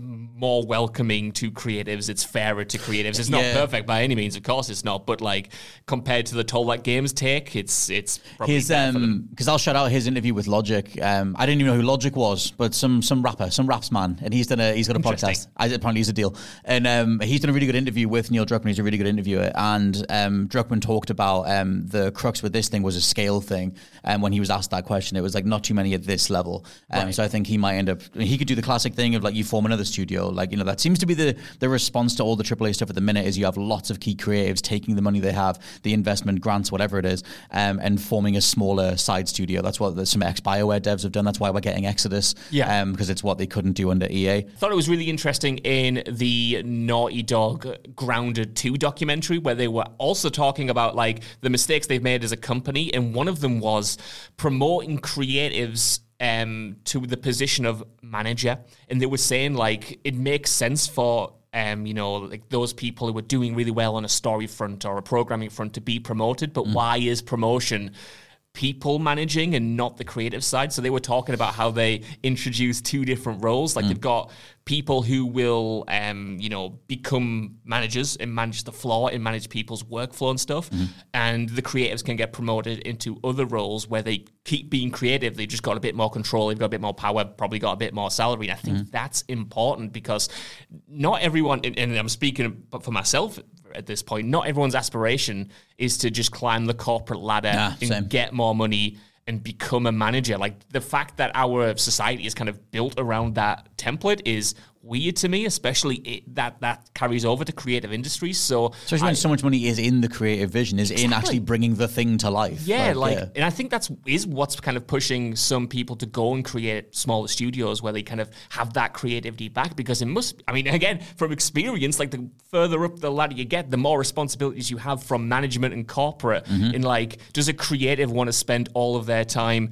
more welcoming to creatives. It's fairer to creatives. It's not Yeah. perfect by any means, of course it's not. But like compared to the toll that games take, it's it's probably his better for them. um because I'll shout out his interview with Logic. Um, I didn't even know who Logic was, but some some rapper, some raps man, and he's done a he's got a podcast. I apparently he's a deal, and um, he's done a really good interview with Neil Druckmann. He's a really good interviewer, and um, Druckmann talked about um the crux with this thing was a scale thing, and when he was asked that question, it was like not too many at this level. Um, so I think he might end up he could do the classic thing of like you form another studio, like you know that seems to be the the response to all the AAA stuff at the minute is you have lots of key creatives taking the money they have, the investment grants, whatever it is, um, and forming a smaller side studio. That's what the, some ex Bioware devs have done. That's why we're getting Exodus, Yeah. um, because it's what they couldn't do under EA. thought it was really interesting in the Naughty Dog Grounded 2 documentary where they were also talking about like the mistakes they've made as a company and one of them was promoting creatives um, to the position of manager. And they were saying like it makes sense for um, you know, like those people who are doing really well on a story front or a programming front to be promoted, but why is promotion people managing and not the creative side. So they were talking about how they introduce two different roles. Like mm. they've got people who will, um, you know, become managers and manage the floor and manage people's workflow and stuff. Mm-hmm. And the creatives can get promoted into other roles where they keep being creative. They've just got a bit more control. They've got a bit more power. Probably got a bit more salary. And I think mm-hmm. that's important because not everyone. And, and I'm speaking for myself at this point. Not everyone's aspiration is to just climb the corporate ladder Nah, and same. get more money and become a manager. Like the fact that our society is kind of built around that template is weird to me, especially it, that that carries over to creative industries. So Especially I- when so much money is in the creative vision, is in actually bringing the thing to life. Yeah, like, yeah. and I think that's is what's kind of pushing some people to go and create smaller studios where they kind of have that creativity back because it must. I mean, again, from experience, like the further up the ladder you get, the more responsibilities you have from management and corporate. Mm-hmm. And like, does a creative want to spend all of their time?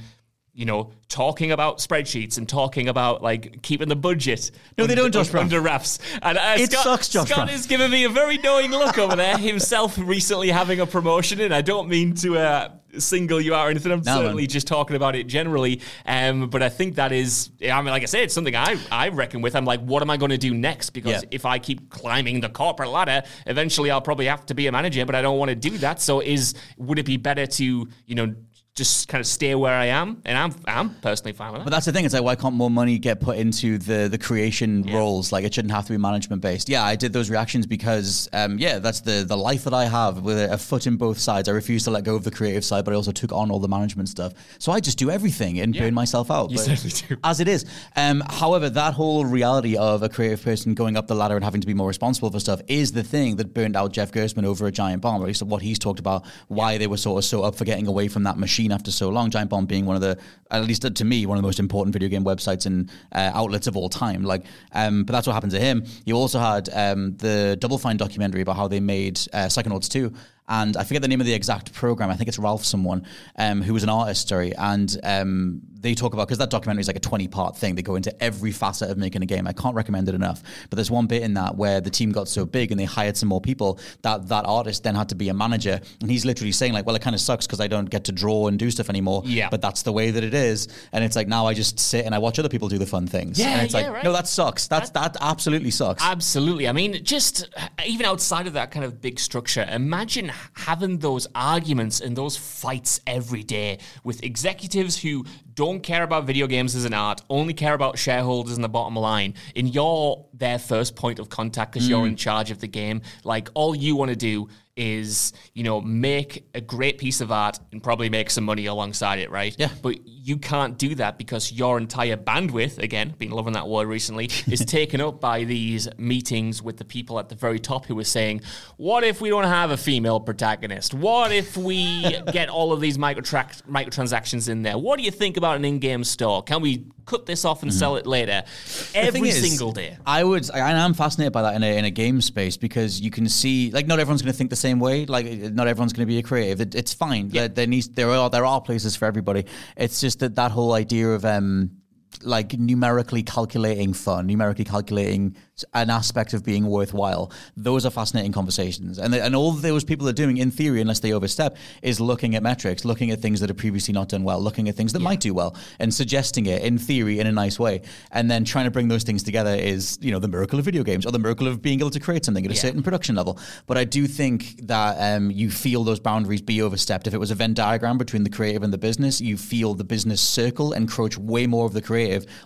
You know, talking about spreadsheets and talking about like keeping the budget. No, they don't, Josh Brown. under wraps. And uh, It Scott, sucks, Josh Scott Brown. is giving me a very knowing look over there. Himself recently having a promotion, and I don't mean to uh, single you out or anything. I'm No, man. certainly just talking about it generally. Um, but I think that is, I mean, like I said, it's something I I reckon with. I'm like, what am I going to do next? Because Yeah. if I keep climbing the corporate ladder, eventually I'll probably have to be a manager. But I don't want to do that. So is would it be better to you know? Just kind of stay where I am, and I'm I'm personally fine with that. But that's the thing. It's like, why can't more money get put into the the creation roles? Like, it shouldn't have to be management based. Yeah, I did those reactions because, um, yeah, that's the the life that I have with a, a foot in both sides. I refuse to let go of the creative side, but I also took on all the management stuff. So I just do everything and burn myself out. You but- certainly do. As it is. Um, however, that whole reality of a creative person going up the ladder and having to be more responsible for stuff is the thing that burned out Jeff Gerstmann over a Giant Bomb. At least what he's talked about, why they were sort of so up for getting away from that machine after so long. Giant Bomb being one of the, at least to me, one of the most important video game websites and uh, outlets of all time. Like, um, but that's what happened to him. You also had um, the Double Fine documentary about how they made uh, Psychonauts 2. And I forget the name of the exact program. I think it's Ralph someone um, who was an artist, sorry. And um, they talk about because that documentary is like a twenty part thing. They go into every facet of making a game. I can't recommend it enough. But there's one bit in that where the team got so big and they hired some more people that that artist then had to be a manager. And he's literally saying like, "Well, it kind of sucks because I don't get to draw and do stuff anymore. Yeah. but that's the way that it is." And it's like now I just sit and I watch other people do the fun things. Yeah, and it's yeah, like, right. no, that sucks. That's that absolutely sucks. Absolutely. I mean, just uh, even outside of that kind of big structure, imagine having those arguments and those fights every day with executives who don't care about video games as an art, only care about shareholders and the bottom line. And you're their first point of contact because you're in mm. charge of the game. Like, all you want to do is, you know, make a great piece of art and probably make some money alongside it, right? Yeah. But you can't do that because your entire bandwidth, again, been loving that word recently, is taken up by these meetings with the people at the very top who are saying, what if we don't have a female protagonist? What if we get all of these microtransactions in there? What do you think about an in-game store? Can we cut this off and sell it later? Every is, single day. I would, and I'm fascinated by that in a, in a game space because you can see, like, not everyone's going to think the same way. Like, not everyone's going to be a creative. It, it's fine. There, there needs, there are, there are places for everybody. It's just that that whole idea of, um, like numerically calculating fun, numerically calculating an aspect of being worthwhile. Those are fascinating conversations, and and all those people are doing, in theory, unless they overstep, is looking at metrics, looking at things that are previously not done well, looking at things that might do well, and suggesting it in theory in a nice way, and then trying to bring those things together is you know the miracle of video games or the miracle of being able to create something at a certain production level. But I do think that um, you feel those boundaries be overstepped. If it was a Venn diagram between the creative and the business, you feel the business circle encroach way more of the creative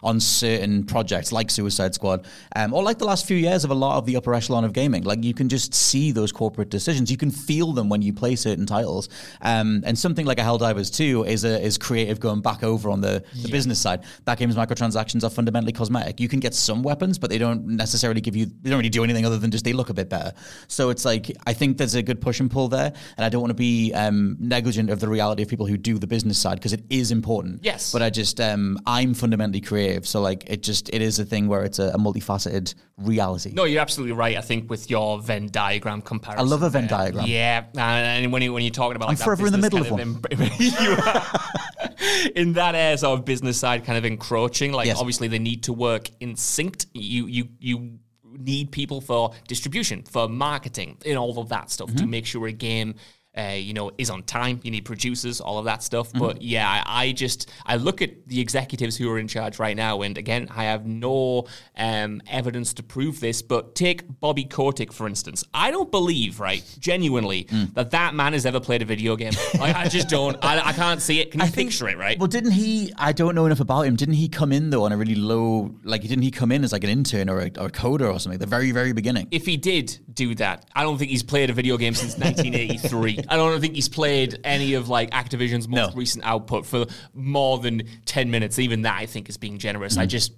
on certain projects like Suicide Squad, um, or like the last few years of a lot of the upper echelon of gaming. Like you can just see those corporate decisions. You can feel them when you play certain titles. Um, and something like a Helldivers 2 is a, is creative going back over on the, the business side. That game's microtransactions are fundamentally cosmetic. You can get some weapons, but they don't necessarily give you, they don't really do anything other than just they look a bit better. So it's like, I think there's a good push and pull there. And I don't want to be um, negligent of the reality of people who do the business side because it is important. Yes. But I just, um, I'm fundamentally creative. So like, it just, it is a thing where it's a, a multifaceted reality. No, you're absolutely right. I think with your Venn diagram comparison, I love a Venn there. diagram. Yeah, and when you, when you're talking about, I'm like, that forever in the middle kind of you are in that uh, sort of business side, kind of encroaching. Like Yes. obviously they need to work in sync. You you you need people for distribution, for marketing, and all of that stuff Mm-hmm. to make sure a game. Uh, you know, is on time. You need producers, all of that stuff. Mm-hmm. But yeah, I, I just I look at the executives who are in charge right now, and again, I have no um, evidence to prove this. But take Bobby Kotick for instance. I don't believe, right, genuinely, Mm. that that man has ever played a video game. like, I just don't. I, I can't see it. Can you I think- picture it, right? Well, didn't he? I don't know enough about him. Didn't he come in though on a really low? Like, didn't he come in as like an intern or a, or a coder or something? at The very, very beginning. if he did do that, I don't think he's played a video game since 1983. I don't think he's played any of like Activision's most No. recent output for more than 10 minutes. Even that, I think, is being generous. Mm. I just,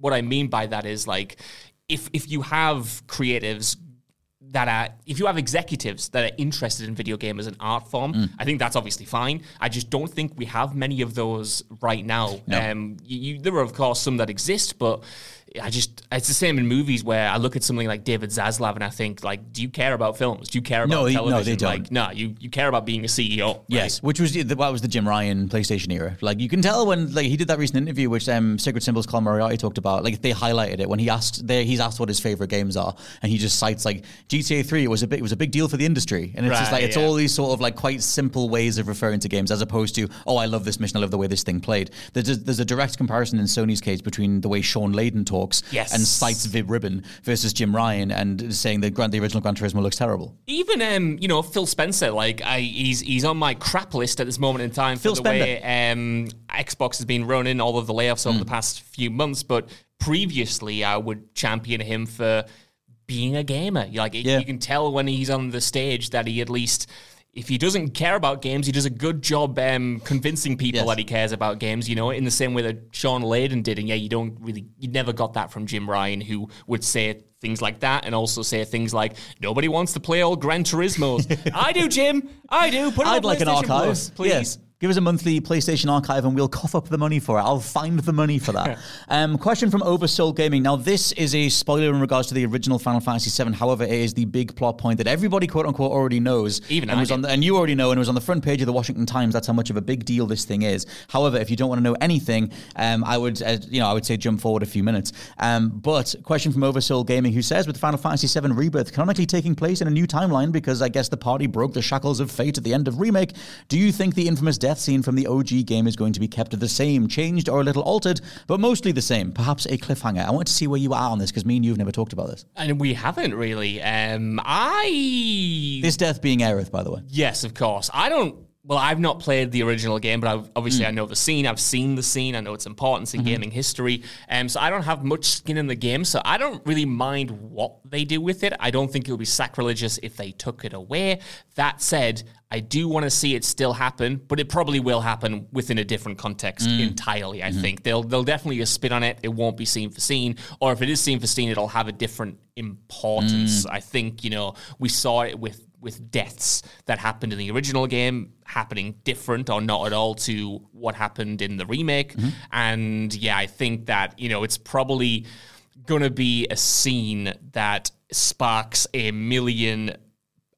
what I mean by that is like, if if you have creatives that are, if you have executives that are interested in video game as an art form, Mm. I think that's obviously fine. I just don't think we have many of those right now. No. Um, you, you, there are of course some that exist, but I just it's the same in movies where I look at something like David Zaslav and I think like, do you care about films? Do you care about No, he- no, they don't. Like, no, you you care about being a CEO. right? Yes, which was the, that was the Jim Ryan PlayStation era. Like you can tell when like he did that recent interview, which um, Sacred Symbols Colin Moriarty talked about. Like they highlighted it when he asked, there he's asked what his favorite games are, and he just cites like GTA Three. It was a big, it was a big deal for the industry, and it's just like it's yeah. all these sort of like quite simple ways of referring to games, as opposed to oh, I love this mission, I love the way this thing played. There's a, there's a direct comparison in Sony's case between the way Shawn Layden talks Yes. and cites Vib Ribbon versus Jim Ryan, and saying that Gran- the original Gran Turismo looks terrible. Even um, you know, Phil Spencer, like I, he's he's on my crap list at this moment in time for Phil the way um, Xbox has been running all of the layoffs over the past few months. But previously, I would champion him for being a gamer. Like Yeah. you can tell when he's on the stage that he at least. If he doesn't care about games, he does a good job um, convincing people Yes. that he cares about games. You know, in the same way that Shawn Layden did, and yeah, you don't really, you never got that from Jim Ryan, who would say things like that, and also say things like, "Nobody wants to play all Gran Turismos." I do, Jim. I do. Put it I'd on like an archive, Plus, please. Yes. Give us a monthly PlayStation archive and we'll cough up the money for it. I'll find the money for that. um, question from Oversoul Gaming. Now, this is a spoiler in regards to the original Final Fantasy VII. However, it is the big plot point that everybody, quote unquote, already knows. Even and was on the, and you already know, and it was on the front page of the Washington Times. That's how much of a big deal this thing is. However, if you don't want to know anything, um, I would, uh, you know, I would say jump forward a few minutes. Um, but question from Oversoul Gaming, who says, with Final Fantasy VII Rebirth canonically taking place in a new timeline because I guess the party broke the shackles of fate at the end of remake, do you think the infamous death scene from the OG game is going to be kept the same, changed, or a little altered, but mostly the same? Perhaps a cliffhanger. I want to see where you are on this because me and you have never talked about this. And we haven't really. Um, I This death being Aerith, by the way. Yes, of course. I don't. Well, I've not played the original game, but I've, obviously hmm. I know the scene. I've seen the scene. I know its importance in hmm. gaming history. Um, so I don't have much skin in the game. So I don't really mind what they do with it. I don't think it would be sacrilegious if they took it away. That said, I do want to see it still happen, but it probably will happen within a different context hmm. entirely. I think they'll they'll definitely a spin on it. It won't be scene for scene, or if it is scene for scene, it'll have a different importance. I think you know we saw it with with deaths that happened in the original game happening different or not at all to what happened in the remake. Mm-hmm. And yeah, I think that, you know, it's probably going to be a scene that sparks a million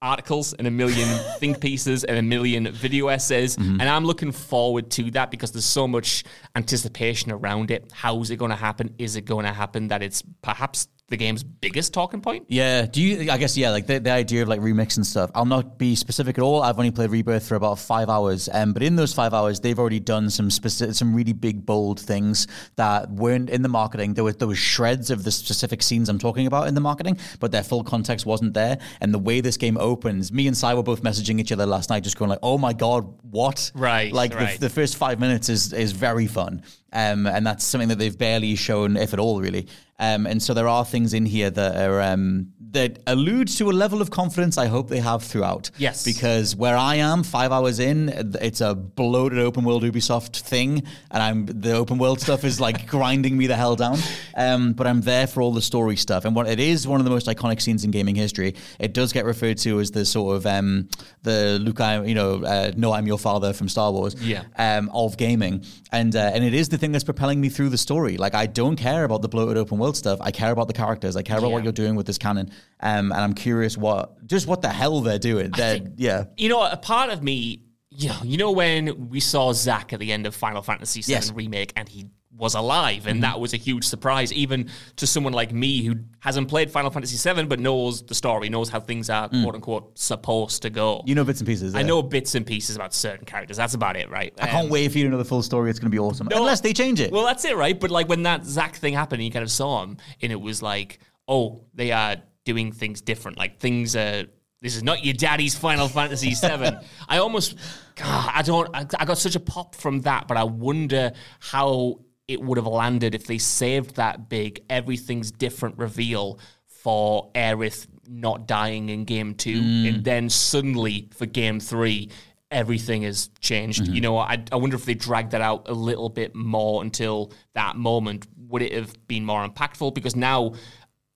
articles and a million think pieces and a million video essays. Mm-hmm. And I'm looking forward to that because there's so much anticipation around it. How's it going to happen? Is it going to happen that it's perhaps the game's biggest talking point? Yeah. Do you? I guess yeah. Like the, the idea of like remix and stuff. I'll not be specific at all. I've only played Rebirth for about five hours, um, but in those five hours, they've already done some specific, some really big, bold things that weren't in the marketing. There were there was shreds of the specific scenes I'm talking about in the marketing, but their full context wasn't there. And the way this game opens, me and Sai were both messaging each other last night, just going like, "Oh my god, what?" Right, Like right. The, the first five minutes is is very fun. Um, and that's something that they've barely shown, if at all, really. Um, and so there are things in here that are um, that allude to a level of confidence I hope they have throughout. Yes. Because where I am, five hours in, it's a bloated open world Ubisoft thing, and I'm the open world stuff is like grinding me the hell down. Um, but I'm there for all the story stuff, and what it is one of the most iconic scenes in gaming history. It does get referred to as the sort of um, the Luke, I, you know, uh, no, I'm your father from Star Wars Yeah. um, of gaming, and uh, and it is the thing that's propelling me through the story. Like I don't care about the bloated open world stuff. I care about the characters. I care about what you're doing with this canon, um, and I'm curious what just what the hell they're doing. They're, yeah, You know, a part of me, you know, you know when we saw Zack at the end of Final Fantasy VII Yes. remake and he was alive, Mm-hmm. and that was a huge surprise, even to someone like me who hasn't played Final Fantasy VII but knows the story, knows how things are quote unquote supposed to go. Mm. you know bits and pieces. I know bits and pieces about certain characters. That's about it, right? I can't Um, wait for you to know the full story. It's going to be awesome. No. Unless they change it. Well, that's it, right? But like when that Zack thing happened, and you kind of saw him, and it was like, oh, they are doing things different. Like things are. This is not your daddy's Final Fantasy VII. I almost, God, I don't. I, I got such a pop from that, but I wonder how it would have landed if they saved that big everything's different reveal for Aerith not dying in game two, mm. and then suddenly for game three, everything has changed. Mm-hmm. You know, I, I wonder if they dragged that out a little bit more until that moment. Would it have been more impactful? Because now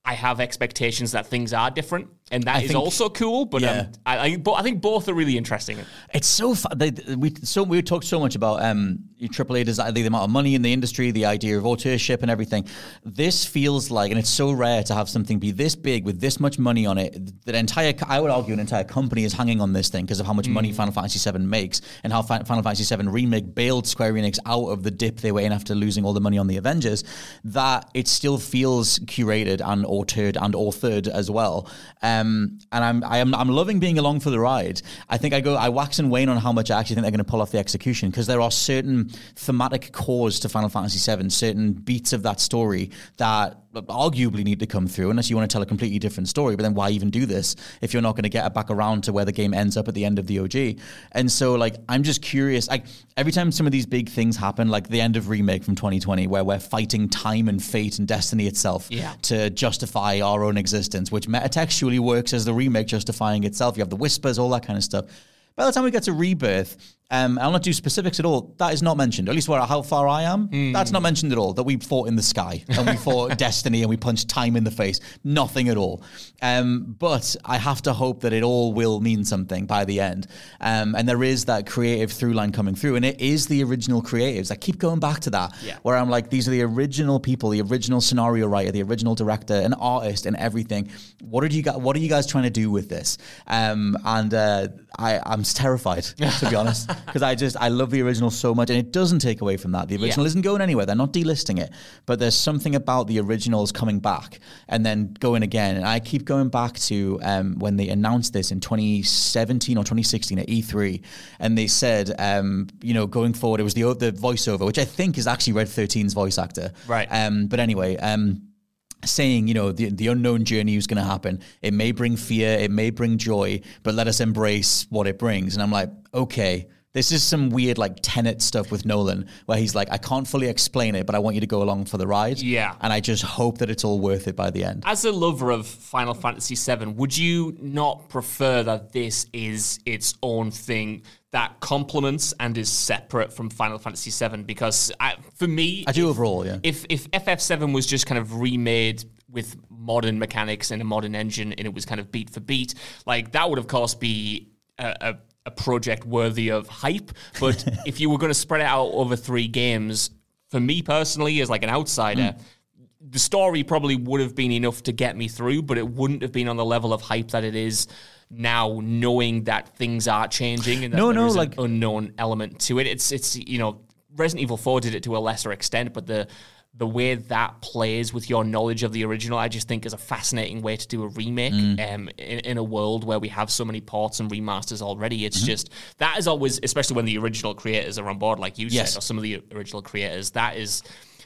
I have expectations that things are different. And that I is think- also cool. But Yeah. um, I, I, but I think both are really interesting. It's so. They, we so we talked so much about um, AAA design, the amount of money in the industry, the idea of authorship and everything. This feels like, and it's so rare to have something be this big with this much money on it. That entire, I would argue, an entire company is hanging on this thing because of how much money Final Fantasy VII makes and how Final Fantasy VII remake bailed Square Enix out of the dip they were in after losing all the money on the Avengers. That it still feels curated and authored and authored as well. Um, Um, and I'm I am I'm loving being along for the ride. I think I go I wax and wane on how much I actually think they're going to pull off the execution because there are certain thematic cores to Final Fantasy VII, certain beats of that story that arguably need to come through unless you want to tell a completely different story. But then why even do this if you're not going to get it back around to where the game ends up at the end of the OG? And so like I'm just curious. Like every time some of these big things happen, like the end of remake from 2020, where we're fighting time and fate and destiny itself Yeah. to justify our own existence, which metatextually works as the remake justifying itself. You have the whispers, all that kind of stuff. By the time we get to Rebirth, um, I'll not do specifics at all. That is not mentioned. At least where how far I am, that's not mentioned at all. That we fought in the sky and we fought destiny and we punched time in the face. Nothing at all. Um, but I have to hope that it all will mean something by the end. Um, and there is that creative through line coming through, and it is the original creatives. I keep going back to that, Yeah. where I'm like, these are the original people, the original scenario writer, the original director, an artist, and everything. What are you guys? What are you guys trying to do with this? Um, and uh, I, I'm terrified to be honest, because I just I love the original so much, and it doesn't take away from that. The original Yeah. isn't going anywhere; they're not delisting it, but there's something about the originals coming back and then going again. And I keep going back to um, when they announced this in 2017 or 2016 at E3, and they said, um, you know, going forward, it was the the voiceover, which I think is actually Red 13's voice actor, Right. Um, but anyway. Um, saying, you know, the, the unknown journey is going to happen. It may bring fear, it may bring joy, but let us embrace what it brings. And I'm like, okay, this is some weird like tenet stuff with Nolan where he's like, I can't fully explain it, but I want you to go along for the ride. Yeah. And I just hope that it's all worth it by the end. As a lover of Final Fantasy VII, would you not prefer that this is its own thing that complements and is separate from Final Fantasy VII? Because I, for me, I do if- overall, yeah. If if FF7 was just kind of remade with modern mechanics and a modern engine, and it was kind of beat for beat, like that would of course be a, a, a project worthy of hype. But if you were going to spread it out over three games, for me personally, as like an outsider. Mm. The story probably would have been enough to get me through, but it wouldn't have been on the level of hype that it is now, knowing that things are changing and that No, no, like- unknown element to it. It's it's you know Resident Evil Four did it to a lesser extent, but the the way that plays with your knowledge of the original, I just think is a fascinating way to do a remake. Mm. Um, in, in a world where we have so many ports and remasters already, it's Mm-hmm. just that is always, especially when the original creators are on board, like you Yes. said, or some of the original creators. That is,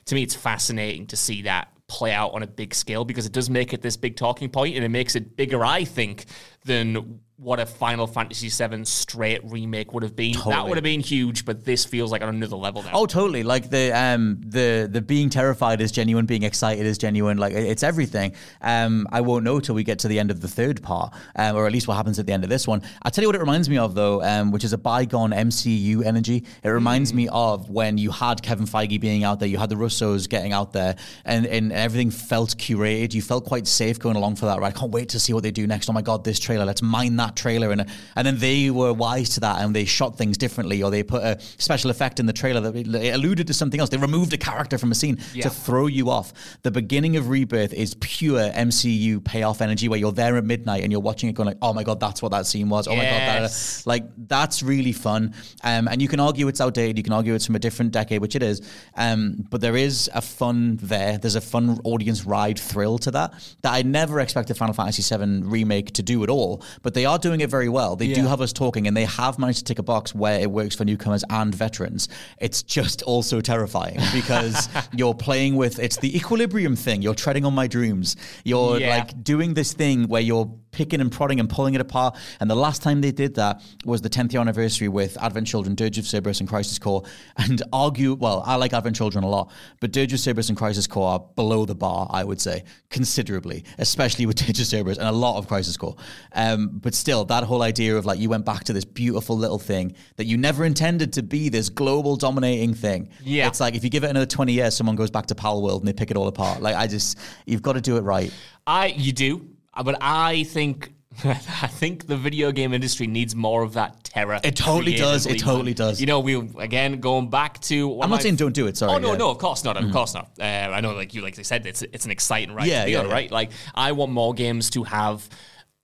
to me, it's fascinating to see that play out on a big scale because it does make it this big talking point and it makes it bigger, I think, than what a Final Fantasy VII straight remake would have been. That would have been huge, but this feels like on another level now. Oh, totally. Like the um the the being terrified is genuine, being excited is genuine. Like it's everything. Um, I won't know till we get to the end of the third part, um, or at least what happens at the end of this one. I'll tell you what it reminds me of though, um, which is a bygone MCU energy. It reminds me of when you had Kevin Feige being out there, you had the Russos getting out there, and and everything felt curated. You felt quite safe going along for that. Right? I can't wait to see what they do next. Oh my god, this trailer. Let's mine that trailer, and and then they were wise to that, and they shot things differently, or they put a special effect in the trailer that it alluded to something else. They removed a character from a scene Yeah. to throw you off. The beginning of Rebirth is pure MCU payoff energy, where you're there at midnight and you're watching it, going like, "Oh my god, that's what that scene was." Oh my god, that like that's really fun. Um, and you can argue it's outdated. You can argue it's from a different decade, which it is. Um, but there is a fun there. There's a fun audience ride thrill to that that I never expected Final Fantasy VII remake to do at all. But they are doing it very well. They do have us talking, and they have managed to tick a box where it works for newcomers and veterans. It's just also terrifying because you're playing with it's the equilibrium thing. You're treading on my dreams. You're Yeah. like doing this thing where you're picking and prodding and pulling it apart. And the last time they did that was the 10th year anniversary with Advent Children, Dirge of Cerberus, and Crisis Core. And argue, well, I like Advent Children a lot, but Dirge of Cerberus and Crisis Core are below the bar, I would say, considerably, especially with Dirge of Cerberus and a lot of Crisis Core. Um, but still, that whole idea of like you went back to this beautiful little thing that you never intended to be this global dominating thing. Yeah. It's like if you give it another 20 years, someone goes back to Palworld and they pick it all apart. Like, I just, you've got to do it right. I you do, but I think I think the video game industry needs more of that terror. It totally does. It totally does. You know, we again going back to. I'm not saying don't do it. Sorry. Oh no, yeah. Mm. no, of course not. Of course not. Uh, I know, like you, like they said, it's it's an exciting ride Yeah, yeah, yeah. right? Like I want more games to have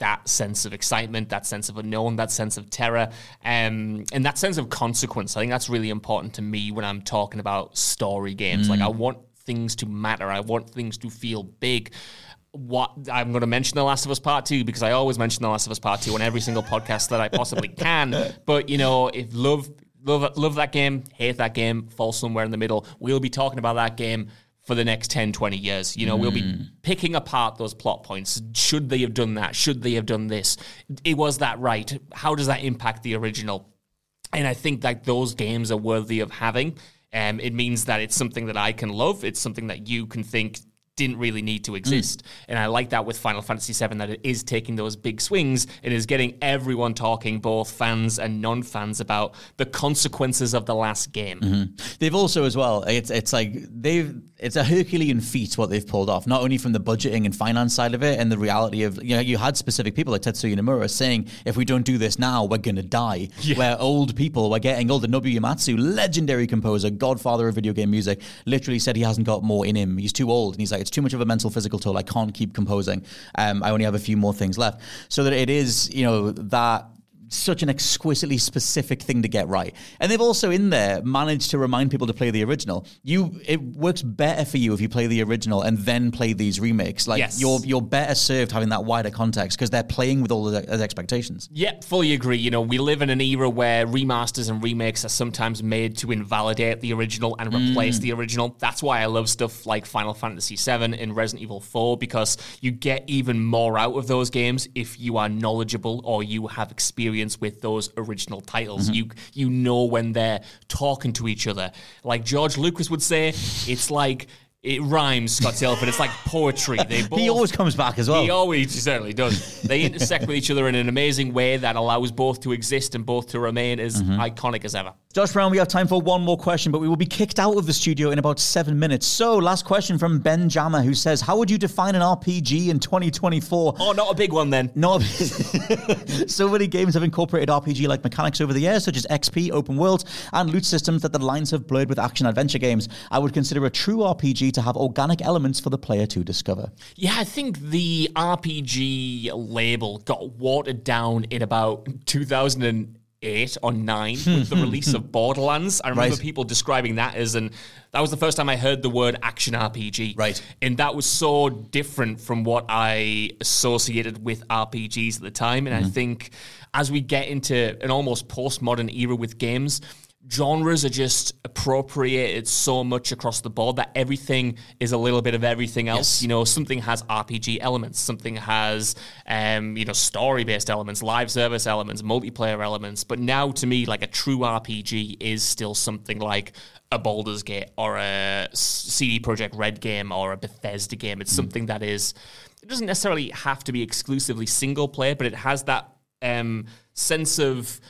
that sense of excitement, that sense of unknown, that sense of terror, um, and that sense of consequence. I think that's really important to me when I'm talking about story games. Like I Mm. want things to matter. I want things to feel big. What I'm going to mention The Last of Us Part Two because I always mention The Last of Us Part Two on every single podcast that I possibly can. But you know, if love love love that game, hate that game, fall somewhere in the middle, we'll be talking about that game for the next 10, 20 years. You know, we'll be picking apart those plot points. Should they have done that? Should they have done this? It was that right? How does that impact the original? And I think that those games are worthy of having. Um, it means that it's something that I can love. It's something that you can think didn't really need to mm. exist. And I like that with Final Fantasy VII that it is taking those big swings and is getting everyone talking, both fans and non-fans, about the consequences of the last game. Mm-hmm. They've also as well. It's it's like they've it's a Herculean feat what they've pulled off. Not only from the budgeting and finance side of it, and the reality of you know you had specific people like Tetsuya Nomura saying if we don't do this now, we're gonna die. Where old people were getting older. Nobuo Uematsu, legendary composer, godfather of video game music, literally said he hasn't got more in him. He's too old, and he's like it's too much of a mental physical toll. I can't keep composing. Um, I only have a few more things left. So that it is you know that such an exquisitely specific thing to get right. And they've also in there managed to remind people to play the original. You it works better for you if you play the original and then play these remakes. Like Yes. you're you're better served having that wider context because they're playing with all the those expectations. Yep, fully agree. You know, we live in an era where remasters and remakes are sometimes made to invalidate the original and replace mm. the original. That's why I love stuff like Final Fantasy VII and Resident Evil 4 because you get even more out of those games if you are knowledgeable or you have experience with those original titles. Mm-hmm. You you know when they're talking to each other. Like George Lucas would say, it's like it rhymes, Scott Tilford. It's like poetry. They both He always comes back as well. he always certainly does. They intersect with each other in an amazing way that allows both to exist and both to remain as Mm-hmm. iconic as ever. Josh Brown, we have time for one more question, but we will be kicked out of the studio in about seven minutes. So, last question from Ben Jammer, who says, "How would you define an RPG in 2024?" Oh, not a big one then. No, so many games have incorporated RPG-like mechanics over the years, such as XP, open worlds, and loot systems that the lines have blurred with action-adventure games. I would consider a true RPG to have organic elements for the player to discover. Yeah, I think the RPG label got watered down in about 2008 or 9 with the release of Borderlands. I remember Right. people describing that as an that was the first time I heard the word action RPG. Right. And that was so different from what I associated with RPGs at the time. And I mm-hmm. think as we get into an almost postmodern era with games, genres are just appropriated so much across the board that everything is a little bit of everything else. You know, something has RPG elements, something has um, you know, story based elements, live service elements, multiplayer elements. But now to me, like a true RPG is still something like a Baldur's Gate or a CD Projekt Red game or a Bethesda game. It's something that is it doesn't necessarily have to be exclusively single player, but it has that um, sense of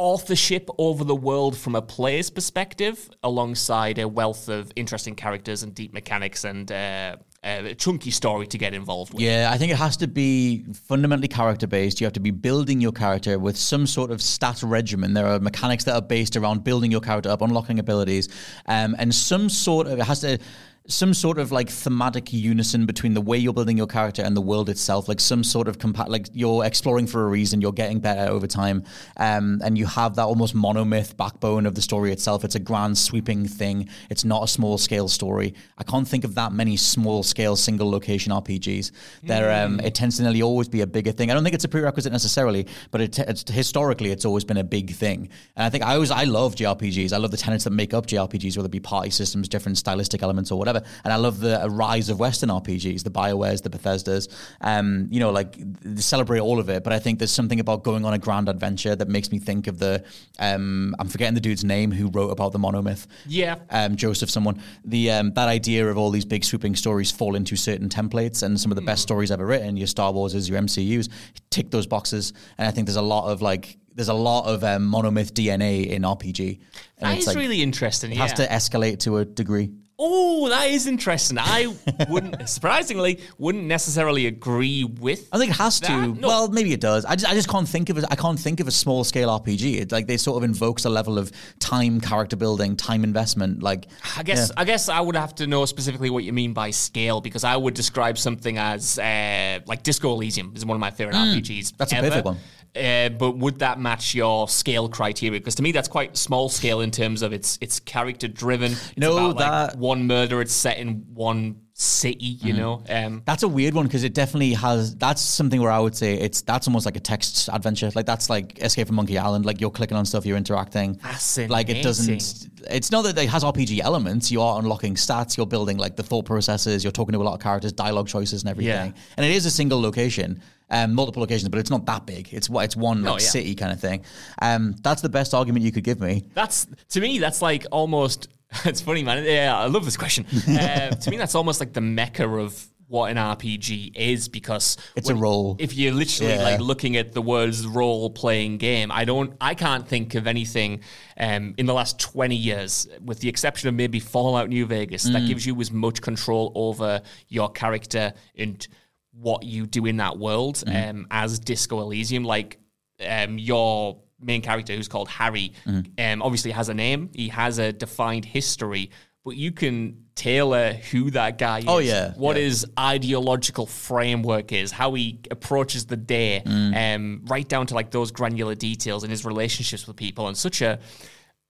authorship over the world from a player's perspective, alongside a wealth of interesting characters and deep mechanics and uh, a chunky story to get involved with. Yeah, I think it has to be fundamentally character based. You have to be building your character with some sort of stat regimen. There are mechanics that are based around building your character up, unlocking abilities, um, and some sort of it has to some sort of like thematic unison between the way you're building your character and the world itself like some sort of compa- like you're exploring for a reason you're getting better over time um, and you have that almost monomyth backbone of the story itself. It's a grand sweeping thing. It's not a small scale story. I can't think of that many small scale single location rpgs there um, it tends to nearly always be a bigger thing. I don't think it's a prerequisite necessarily but it, it's historically it's always been a big thing. And i think i always i love jrpgs i love the tenets that make up jrpgs whether it be party systems different stylistic elements or whatever and I love the rise of Western RPGs, the Biowares, the Bethesdas. Um, you know, like they celebrate all of it. But I think there's something about going on a grand adventure that makes me think of the. Um, I'm forgetting the dude's name who wrote about the monomyth. Yeah. Um, Joseph, someone. The um, that idea of all these big sweeping stories fall into certain templates, and some of the best stories ever written, your Star Warses, your MCU's, tick those boxes. And I think there's a lot of like. There's a lot of um, monomyth DNA in RPG. And That it's is like, really interesting. It yeah. has to escalate to a degree. Oh, that is interesting. I wouldn't, surprisingly, wouldn't necessarily agree with. I think it has to. No. Well, maybe it does. I just, I just can't think of it. I can't think of a small scale RPG. It like they sort of invokes a level of time, character building, time investment. Like I guess I guess I would have to know specifically what you mean by scale because I would describe something as uh, like Disco Elysium is one of my favorite RPGs. Hmm. That's a ever. perfect one. Uh, but would that match your scale criteria? Because to me, that's quite small scale in terms of it's it's character driven. It's No, about, like, that- one murder. It's set in one city. You know, um, That's a weird one because it definitely has. That's something where I would say it's that's almost like a text adventure. Like that's like Escape from Monkey Island. Like you're clicking on stuff, you're interacting. Like it doesn't. It's not that it has RPG elements. You are unlocking stats. You're building like the thought processes. You're talking to a lot of characters, dialogue choices, and everything. Yeah. And it is a single location. Um, multiple locations, but it's not that big. It's what it's one like Oh, yeah. city kind of thing. Um, that's the best argument you could give me. That's to me. That's like almost. It's funny, man. Yeah, I love this question. Uh, to me, that's almost like the mecca of what an RPG is because It's a role. If you're literally Yeah. like looking at the words role playing game, I don't. I can't think of anything um, in the last twenty years, with the exception of maybe Fallout New Vegas, Mm. that gives you as much control over your character and what you do in that world Mm. um, as Disco Elysium. Like um, your main character, who's called Harry, Mm. um, obviously has a name. He has a defined history, but you can tailor who that guy is. Oh, yeah, what yeah. his ideological framework is, how he approaches the day, Mm. um, right down to like those granular details in his relationships with people, and such a,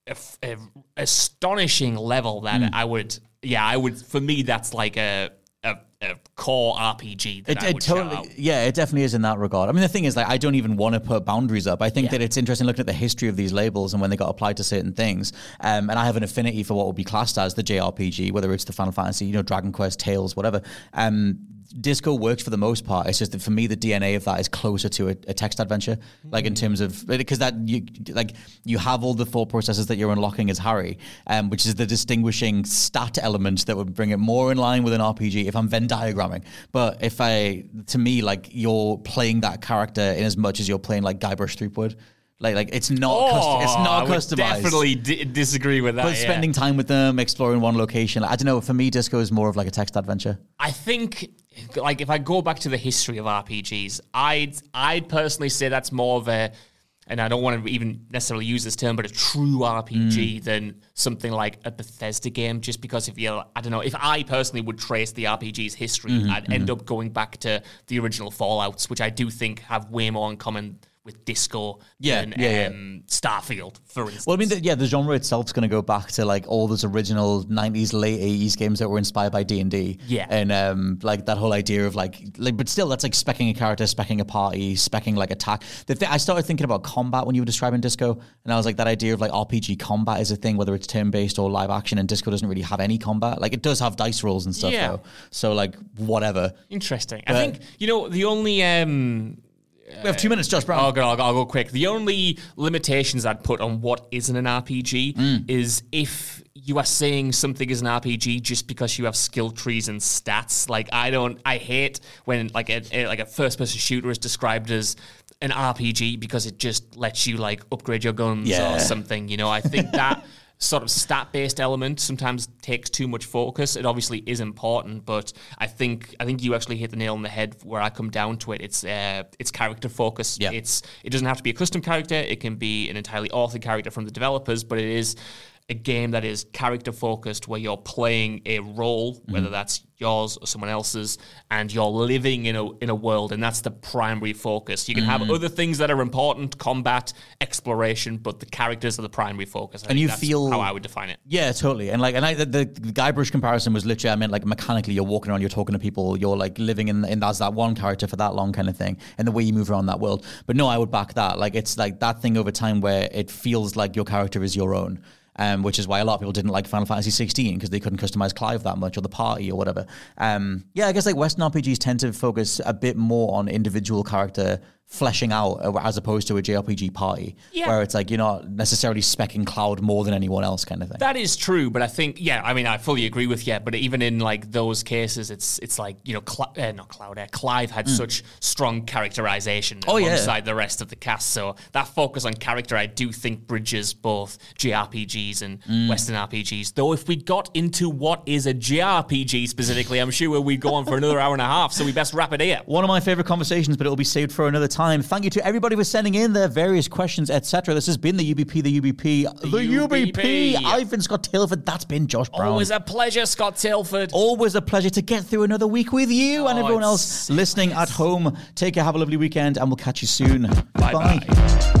a a astonishing level that Mm. I would, yeah, I would. For me, that's like a a, core RPG that It, it totally, yeah, it definitely is in that regard. I mean, the thing is, like, I don't even want to put boundaries up. I think that it's interesting looking at the history of these labels and when they got applied to certain things. Um, and I have an affinity for what would be classed as the JRPG, whether it's the Final Fantasy, you know, Dragon Quest, Tales, whatever. Um, Disco works for the most part. It's just that for me, the DNA of that is closer to a, a text adventure, like in terms of because that you like you have all the thought processes that you're unlocking as Harry, um, which is the distinguishing stat element that would bring it more in line with an RPG. If I'm Venn diagramming, but if I to me like you're playing that character in as much as you're playing like Guybrush Threepwood. Like, like it's not, custom, it's Oh, not I customized. Definitely di- disagree with that. but yeah. spending time with them, exploring one location. I don't know. For me, Disco is more of like a text adventure. I think, like, if I go back to the history of RPGs, I'd I'd personally say that's more of a, and I don't want to even necessarily use this term, but a true RPG mm. than something like a Bethesda game. Just because if you, I don't know, if I personally would trace the RPG's history, mm-hmm, I'd end mm-hmm. up going back to the original Fallout's, which I do think have way more in common with Disco Yeah, than yeah, yeah. um, Starfield, for instance. Well, I mean, the, yeah, the genre itself is going to go back to like all those original '90s, late '80s games that were inspired by D and D. Yeah. and um, like that whole idea of like, like, but still, that's like specking a character, specking a party, specking like attack. The th- I started thinking about combat when you were describing Disco, and I was like, that idea of like RPG combat is a thing, whether it's turn-based or live action. And Disco doesn't really have any combat. Like, it does have dice rolls and stuff, Yeah. though. So like, whatever. Interesting. I think you know the only. Um, We have two minutes, Josh Brown. I'll go, I'll go, I'll go quick. The only limitations I'd put on what isn't an RPG Mm. is if you are saying something is an RPG just because you have skill trees and stats. Like I don't, I hate when like a, a- like a first person shooter is described as an RPG because it just lets you like upgrade your guns Yeah. or something. You know, I think that. Sort of stat based element sometimes takes too much focus. It obviously is important, but I think I think you actually hit the nail on the head where I come down to it. It's uh, it's character focus. Yeah. It's it doesn't have to be a custom character. It can be an entirely authored character from the developers, but it is a game that is character focused where you're playing a role, mm-hmm. whether that's yours or someone else's, and you're living in a in a world, and that's the primary focus. You can have mm-hmm. other things that are important, combat, exploration, but the characters are the primary focus. I And you that's feel- how I would define it. Yeah, totally. And like, and I, the, the, the Guybrush comparison was literally, I meant like mechanically, you're walking around, you're talking to people, you're like living in, in as that one character for that long kind of thing, and the way you move around that world. But no, I would back that. Like, it's like that thing over time where it feels like your character is your own. Um, which is why a lot of people didn't like Final Fantasy 16 because they couldn't customize Clive that much or the party or whatever. Um, yeah, I guess like Western RPGs tend to focus a bit more on individual character fleshing out as opposed to a JRPG party Yeah. where it's like you're not necessarily specking Cloud more than anyone else kind of thing. That is true, but I think yeah, I mean I fully agree with you. But even in like those cases, it's it's like you know, Cl- uh, not Cloud, uh, Clive had such strong characterization. Oh, yeah. alongside the rest of the cast. So that focus on character, I do think bridges both JRPGs and Hmm. Western RPGs. Though if we got into what is a JRPG specifically, I'm sure we'd go on for another hour and a half. So we best wrap it here. One of my favorite conversations, but it will be saved for another time. Thank you to everybody for sending in their various questions, etc. This has been the UBP, the UBP, the UBP. UBP. I've been Scott Tilford. That's been Josh Brown. Always a pleasure, Scott Tilford. Always a pleasure to get through another week with you oh, and Oh, everyone it's else listening at home. Take care, have a lovely weekend, and we'll catch you soon. Bye Bye. bye.